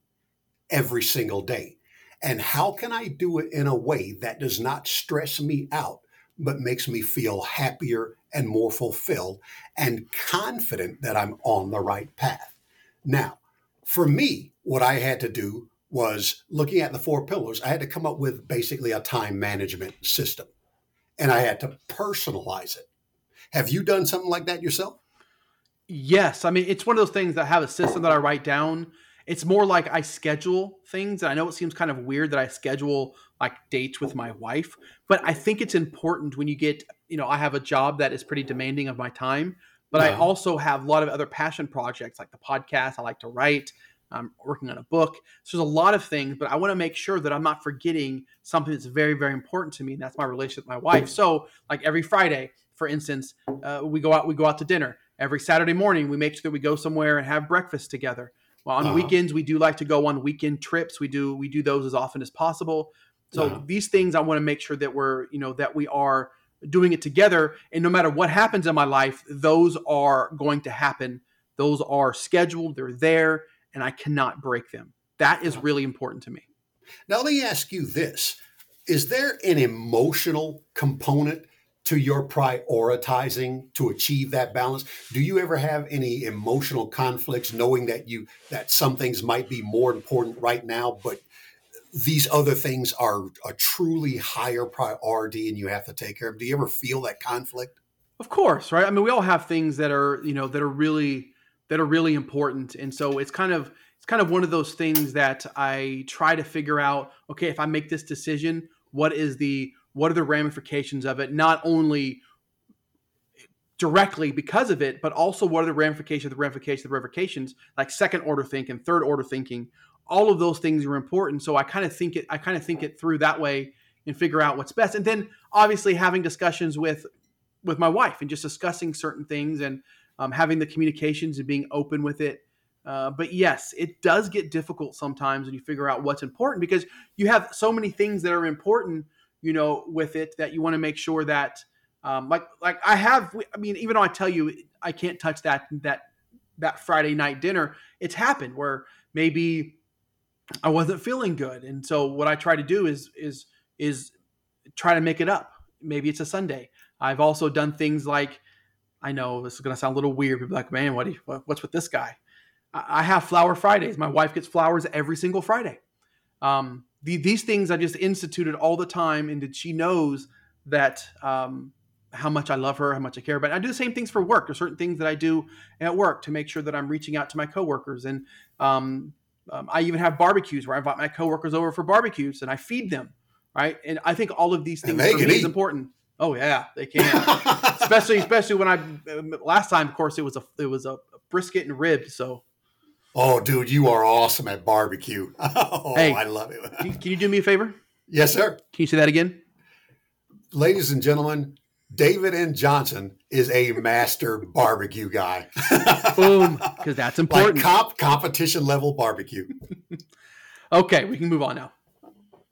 every single day? And how can I do it in a way that does not stress me out, but makes me feel happier and more fulfilled and confident that I'm on the right path? Now, for me, what I had to do was looking at the four pillars, I had to come up with basically a time management system and I had to personalize it. Have you done something like that yourself? Yes. I mean, it's one of those things that I have a system that I write down. It's more like I schedule things. And I know it seems kind of weird that I schedule like dates with my wife, but I think it's important when you get, you know, I have a job that is pretty demanding of my time, but I also have a lot of other passion projects like the podcast. I like to write. I'm working on a book. So there's a lot of things, but I want to make sure that I'm not forgetting something that's very, very important to me. And that's my relationship with my wife. So like every Friday, for instance, uh, we go out, we go out to dinner every Saturday morning. We make sure that we go somewhere and have breakfast together. Well, on uh-huh. weekends, we do like to go on weekend trips. We do we do those as often as possible. So uh-huh. these things, I want to make sure that we're you know that we are doing it together. And no matter what happens in my life, those are going to happen. Those are scheduled. They're there, and I cannot break them. That is really important to me. Now, let me ask you this: Is there an emotional component to your prioritizing to achieve that balance do you ever have any emotional conflicts knowing that you that some things might be more important right now but these other things are a truly higher priority and you have to take care of do you ever feel that conflict? Of course right? I mean we all have things that are you know that are really that are really important. And so it's kind of it's kind of one of those things that i try to figure out okay if i make this decision what is the what are the ramifications of it? Not only directly because of it but also what are the ramifications the ramifications the ramifications like second order thinking third order thinking all of those things are important so i kind of think it i kind of think it through that way and figure out what's best and then obviously having discussions with with my wife and just discussing certain things and um, having the communications and being open with it uh, but yes, it does get difficult sometimes when you figure out what's important because you have so many things that are important you know, with it that you want to make sure that Um, like like I have. I mean, even though I tell you I can't touch that that that Friday night dinner, it's happened where maybe I wasn't feeling good, and so what I try to do is is is try to make it up. Maybe it's a Sunday. I've also done things like I know this is going to sound a little weird. People like, man, what, you, what's with this guy? I have flower Fridays. My wife gets flowers every single Friday. Um, the, these things I just instituted all the time, and that she knows that um, how much I love her, how much I care about. I do the same things for work. There's certain things that I do at work to make sure that I'm reaching out to my coworkers, and um, um, I even have barbecues where I invite my coworkers over for barbecues and I feed them. Right, and I think all of these things for me eat. is important. Oh yeah, they can. especially <laughs> especially when I last time, of course, it was a it was a brisket and ribs. So Oh, dude, you are awesome at barbecue. <laughs> Oh, hey, I love it. can you do me a favor? Yes, sir. Can you say that again? Ladies and gentlemen, David N. Johnson is a master barbecue guy. <laughs> Boom, because that's important. Like comp, competition level barbecue. okay, we can move on now.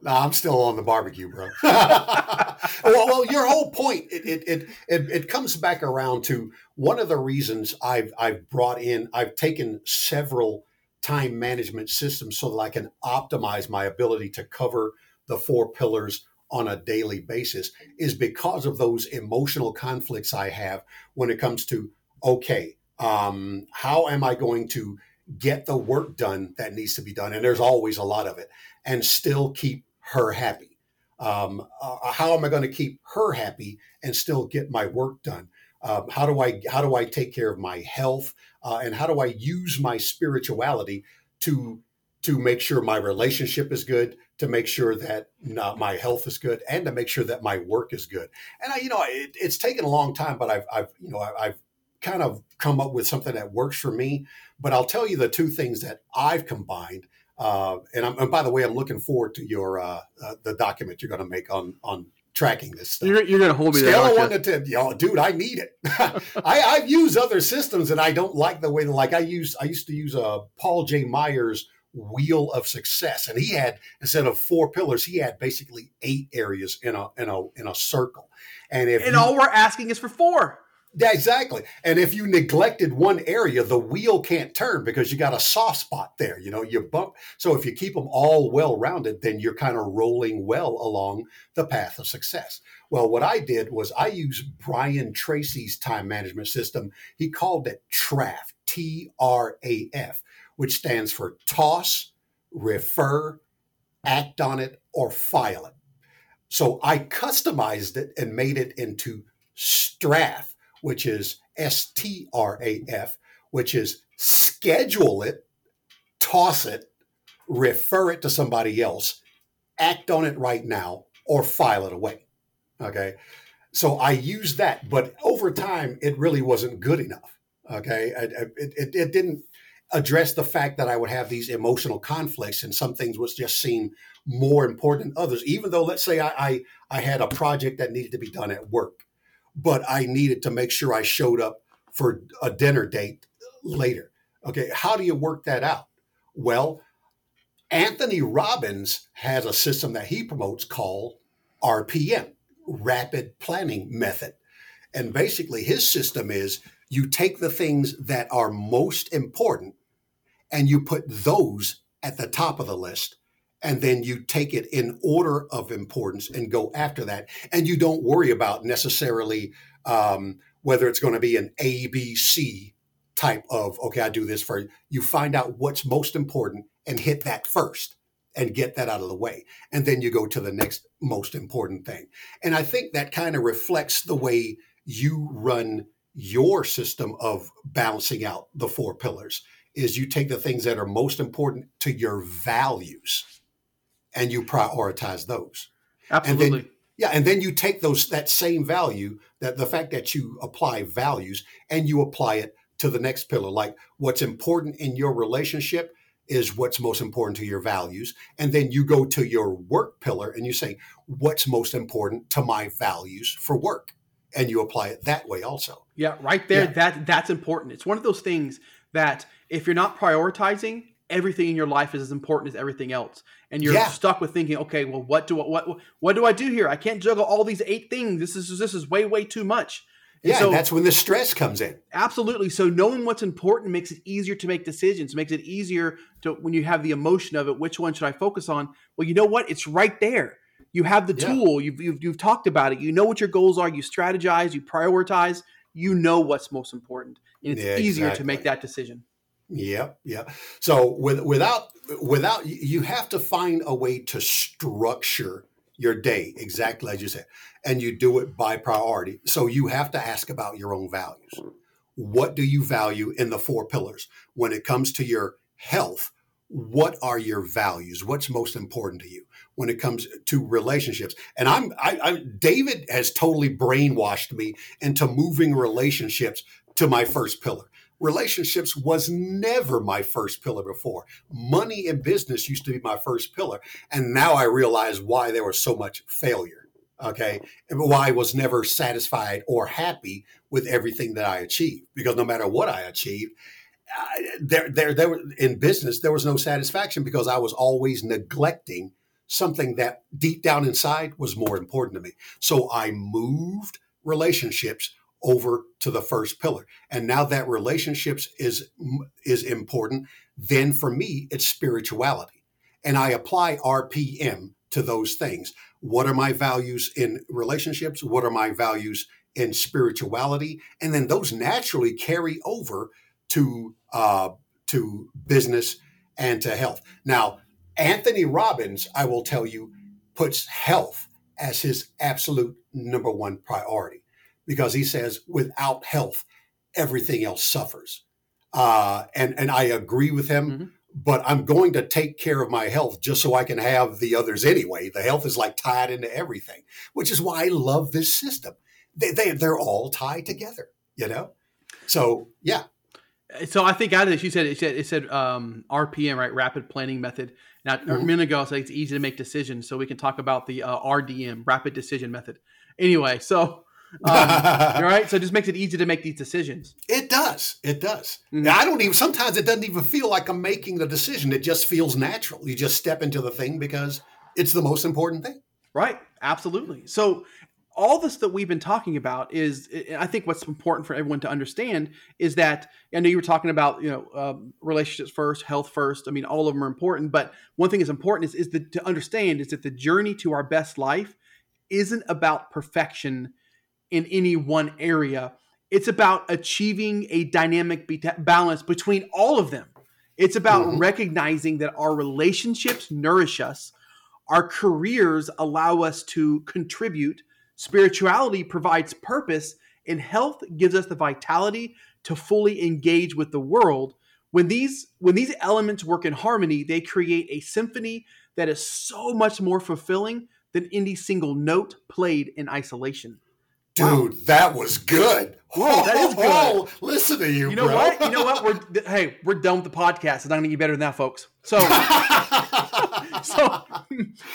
No, I'm still on the barbecue, bro. <laughs> well, well, your whole point it, it, it it it comes back around to one of the reasons I've I've brought in I've taken several time management systems so that I can optimize my ability to cover the four pillars on a daily basis is because of those emotional conflicts I have when it comes to okay, um, how am I going to get the work done that needs to be done? And there's always a lot of it, and still keep her happy? Um, uh, how am I going to keep her happy and still get my work done? Um, how do I how do I take care of my health uh, and how do I use my spirituality to to make sure my relationship is good, to make sure that my health is good, and to make sure that my work is good. And I, you know, it, it's taken a long time, but I've, I've you know, I've kind of come up with something that works for me. But I'll tell you the two things that I've combined uh, and, and, by the way, I'm looking forward to your uh, uh, the document you're going to make on on tracking this stuff. You're, you're going to hold me Scale there, of one to ten, yo, dude, I need it. <laughs> I, I've used other systems and I don't like the way. That like I used, I used to use a uh, Paul J. Meyer's wheel of success, and he had instead of four pillars, he had basically eight areas in a in a in a circle. And if and you, all we're asking is for four. Yeah, exactly. And if you neglected one area, the wheel can't turn because you got a soft spot there. You know, you bump. So if you keep them all well rounded, then you're kind of rolling well along the path of success. Well, what I did was I used Brian Tracy's time management system. He called it TRAF, T R A F, which stands for toss, refer, act on it, or file it. So I customized it and made it into STRAF which is S T R A F, which is schedule it, toss it, refer it to somebody else, act on it right now, or file it away. Okay. So I used that, but over time, it really wasn't good enough. Okay. It, it, it didn't address the fact that I would have these emotional conflicts and some things would just seem more important than others, even though, let's say, I, I, I had a project that needed to be done at work but I needed to make sure I showed up for a dinner date later. Okay, how do you work that out? Well, Anthony Robbins has a system that he promotes called RPM, Rapid Planning Method. And basically, his system is you take the things that are most important and you put those at the top of the list and then you take it in order of importance and go after that. And you don't worry about necessarily um, whether it's going to be an abc type of okay i do this for you find out what's most important and hit that first and get that out of the way. And then you go to the next most important thing. And i think that kind of reflects the way you run your system of balancing out the four pillars is you take the things that are most important to your values and you prioritize those. Absolutely. And then, yeah, and then you take those that same value, that the fact that you apply values and you apply it to the next pillar. Like what's important in your relationship is what's most important to your values. And then you go to your work pillar and you say, what's most important to my values for work? And you apply it that way also. Yeah, right there. Yeah. That that's important. It's one of those things that if you're not prioritizing, everything in your life is as important as everything else. And you're Yeah. stuck with thinking okay well what do I, what what do I do here? I can't juggle all these eight things. This is this is way way too much. And Yeah, so that's when the stress comes in. absolutely. So knowing what's important makes it easier to make decisions makes it easier to when you have the emotion of it which one should I focus on? Well you know what? It's right there. You have the Yeah. tool. You've, you've you've talked about it. You know what your goals are. You strategize. You prioritize. You know what's most important it's Yeah, easier to make that decision Yep, yep. So with, without without you have to find a way to structure your day exactly as you said, and you do it by priority. So you have to ask about your own values. What do you value in the four pillars when it comes to your health? What are your values? What's most important to you when it comes to relationships? And I'm I, I David has totally brainwashed me into moving relationships to my first pillar relationships was never my first pillar before. Money and business used to be my first pillar. And now I realize why there was so much failure. Okay. And why I was never satisfied or happy with everything that I achieved. Because no matter what I achieved, there, there, there, in business, there was no satisfaction because I was always neglecting something that deep down inside was more important to me. So I moved relationships over to the first pillar. And now that relationships is is important, then for me it's spirituality. And I apply RPM to those things. What are my values in relationships? What are my values in spirituality? And then those naturally carry over to uh, to business and to health. Now, Anthony Robbins, I will tell you, puts health as his absolute number one priority because he says without health, everything else suffers. Uh, and and I agree with him. Mhm. But I'm going to take care of my health just so I can have the others anyway. The health is like tied into everything, which is why I love this system. They, they they're all tied together, you know. So yeah, So I think out of this, you said it said it said um, RPM, right? Rapid Planning Method. Now a Mhm. minute ago, I said it's easy to make decisions, so we can talk about the uh, RDM, Rapid Decision Method. Anyway, so um, <laughs> all right, so it just makes it easy to make these decisions. It does. It does. Mhm. I don't even, sometimes it doesn't even feel like I'm making the decision. It just feels natural. You just step into the thing because it's the most important thing. Right. Absolutely. So all this that we've been talking about is, I think, what's important for everyone to understand is that I know you were talking about, you know, um, relationships first, health first. I mean, all of them are important, but one thing that's important is, is that to understand is that the journey to our best life isn't about perfection in any one area. It's about achieving a dynamic be- balance between all of them. It's about Mhm. recognizing that our relationships nourish us, our careers allow us to contribute, spirituality provides purpose, and health gives us the vitality to fully engage with the world. When these when these elements work in harmony, they create a symphony that is so much more fulfilling than any single note played in isolation. Dude, Wow. that was good. Whoa, that is good. Oh, listen to you, You know bro. what? You know what? We're th- hey, we're done with the podcast. It's not going to get better than that, folks. So, <laughs> so,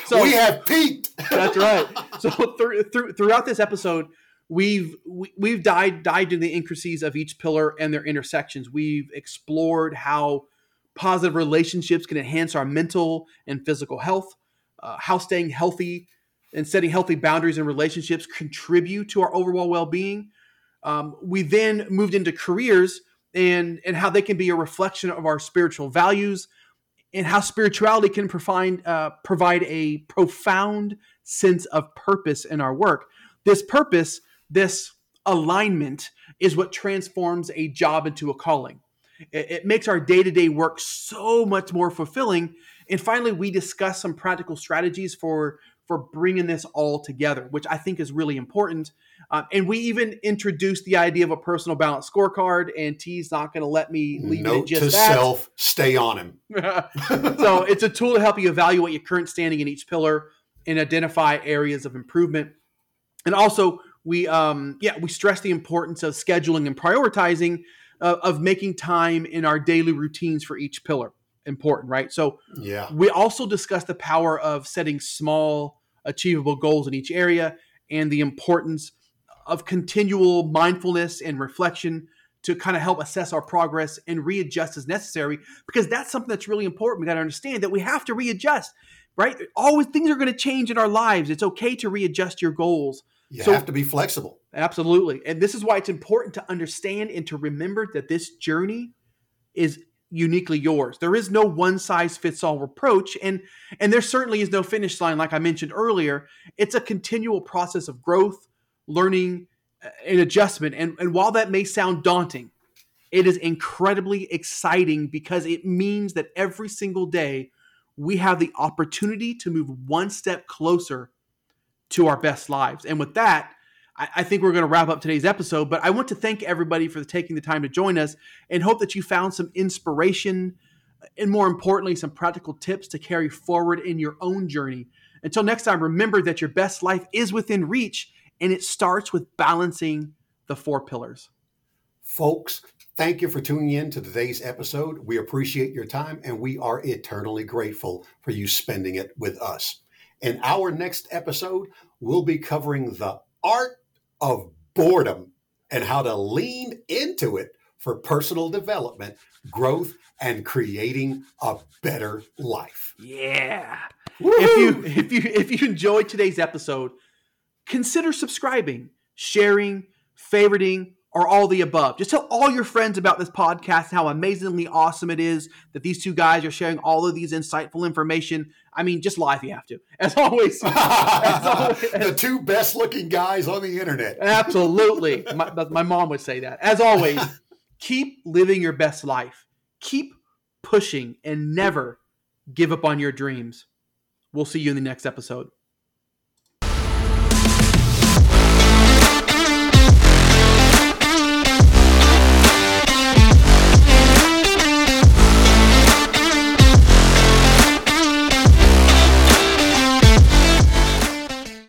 so we have peaked. That's <laughs> right. So through, through, throughout this episode, we've we, we've dived dived into the intricacies of each pillar and their intersections. We've explored how positive relationships can enhance our mental and physical health, uh, how staying healthy and setting healthy boundaries in relationships contribute to our overall well-being. Um, we then moved into careers and and how they can be a reflection of our spiritual values and how spirituality can provide uh, provide a profound sense of purpose in our work. This purpose, this alignment, is what transforms a job into a calling. It, it makes our day to day work so much more fulfilling. And finally, we discuss some practical strategies for for bringing this all together, which I think is really important. Uh, and we even introduced the idea of a personal balance scorecard. And T's not going to let me leave it Note just to that. self, stay on him. <laughs> so it's a tool to help you evaluate your current standing in each pillar and identify areas of improvement. And also, we um, yeah we stress the importance of scheduling and prioritizing uh, of making time in our daily routines for each pillar. Important, right? So yeah. we also discuss the power of setting small, achievable goals in each area and the importance of continual mindfulness and reflection to kind of help assess our progress and readjust as necessary because that's something that's really important. We got to understand that we have to readjust, right? Always things are going to change in our lives. It's okay to readjust your goals. You so, have to be flexible. Absolutely. And this is why it's important to understand and to remember that this journey is uniquely yours. There is no one size fits all approach and and there certainly is no finish line like I mentioned earlier. It's a continual process of growth, learning uh, and adjustment and and while that may sound daunting, it is incredibly exciting because it means that every single day we have the opportunity to move one step closer to our best lives. And with that, I, I think we're going to wrap up today's episode. But I want to thank everybody for taking the time to join us and hope that you found some inspiration uh, and, more importantly, some practical tips to carry forward in your own journey. Until next time, remember that your best life is within reach and it starts with balancing the four pillars. Folks, thank you for tuning in to today's episode. We appreciate your time and we are eternally grateful for you spending it with us. In our next episode, we'll be covering the art of boredom and how to lean into it for personal development, growth, and creating a better life. Yeah. If you if you if you enjoyed today's episode, consider subscribing, sharing, favoriting, or all the above. Just tell all your friends about this podcast how amazingly awesome it is that these two guys are sharing all of these insightful information. I mean, just lie if you have to. <laughs> As always, <laughs> as always the two best looking guys on the internet. absolutely. My, my mom would say that. As always, <laughs> keep living your best life. Keep pushing and never give up on your dreams. We'll see you in the next episode.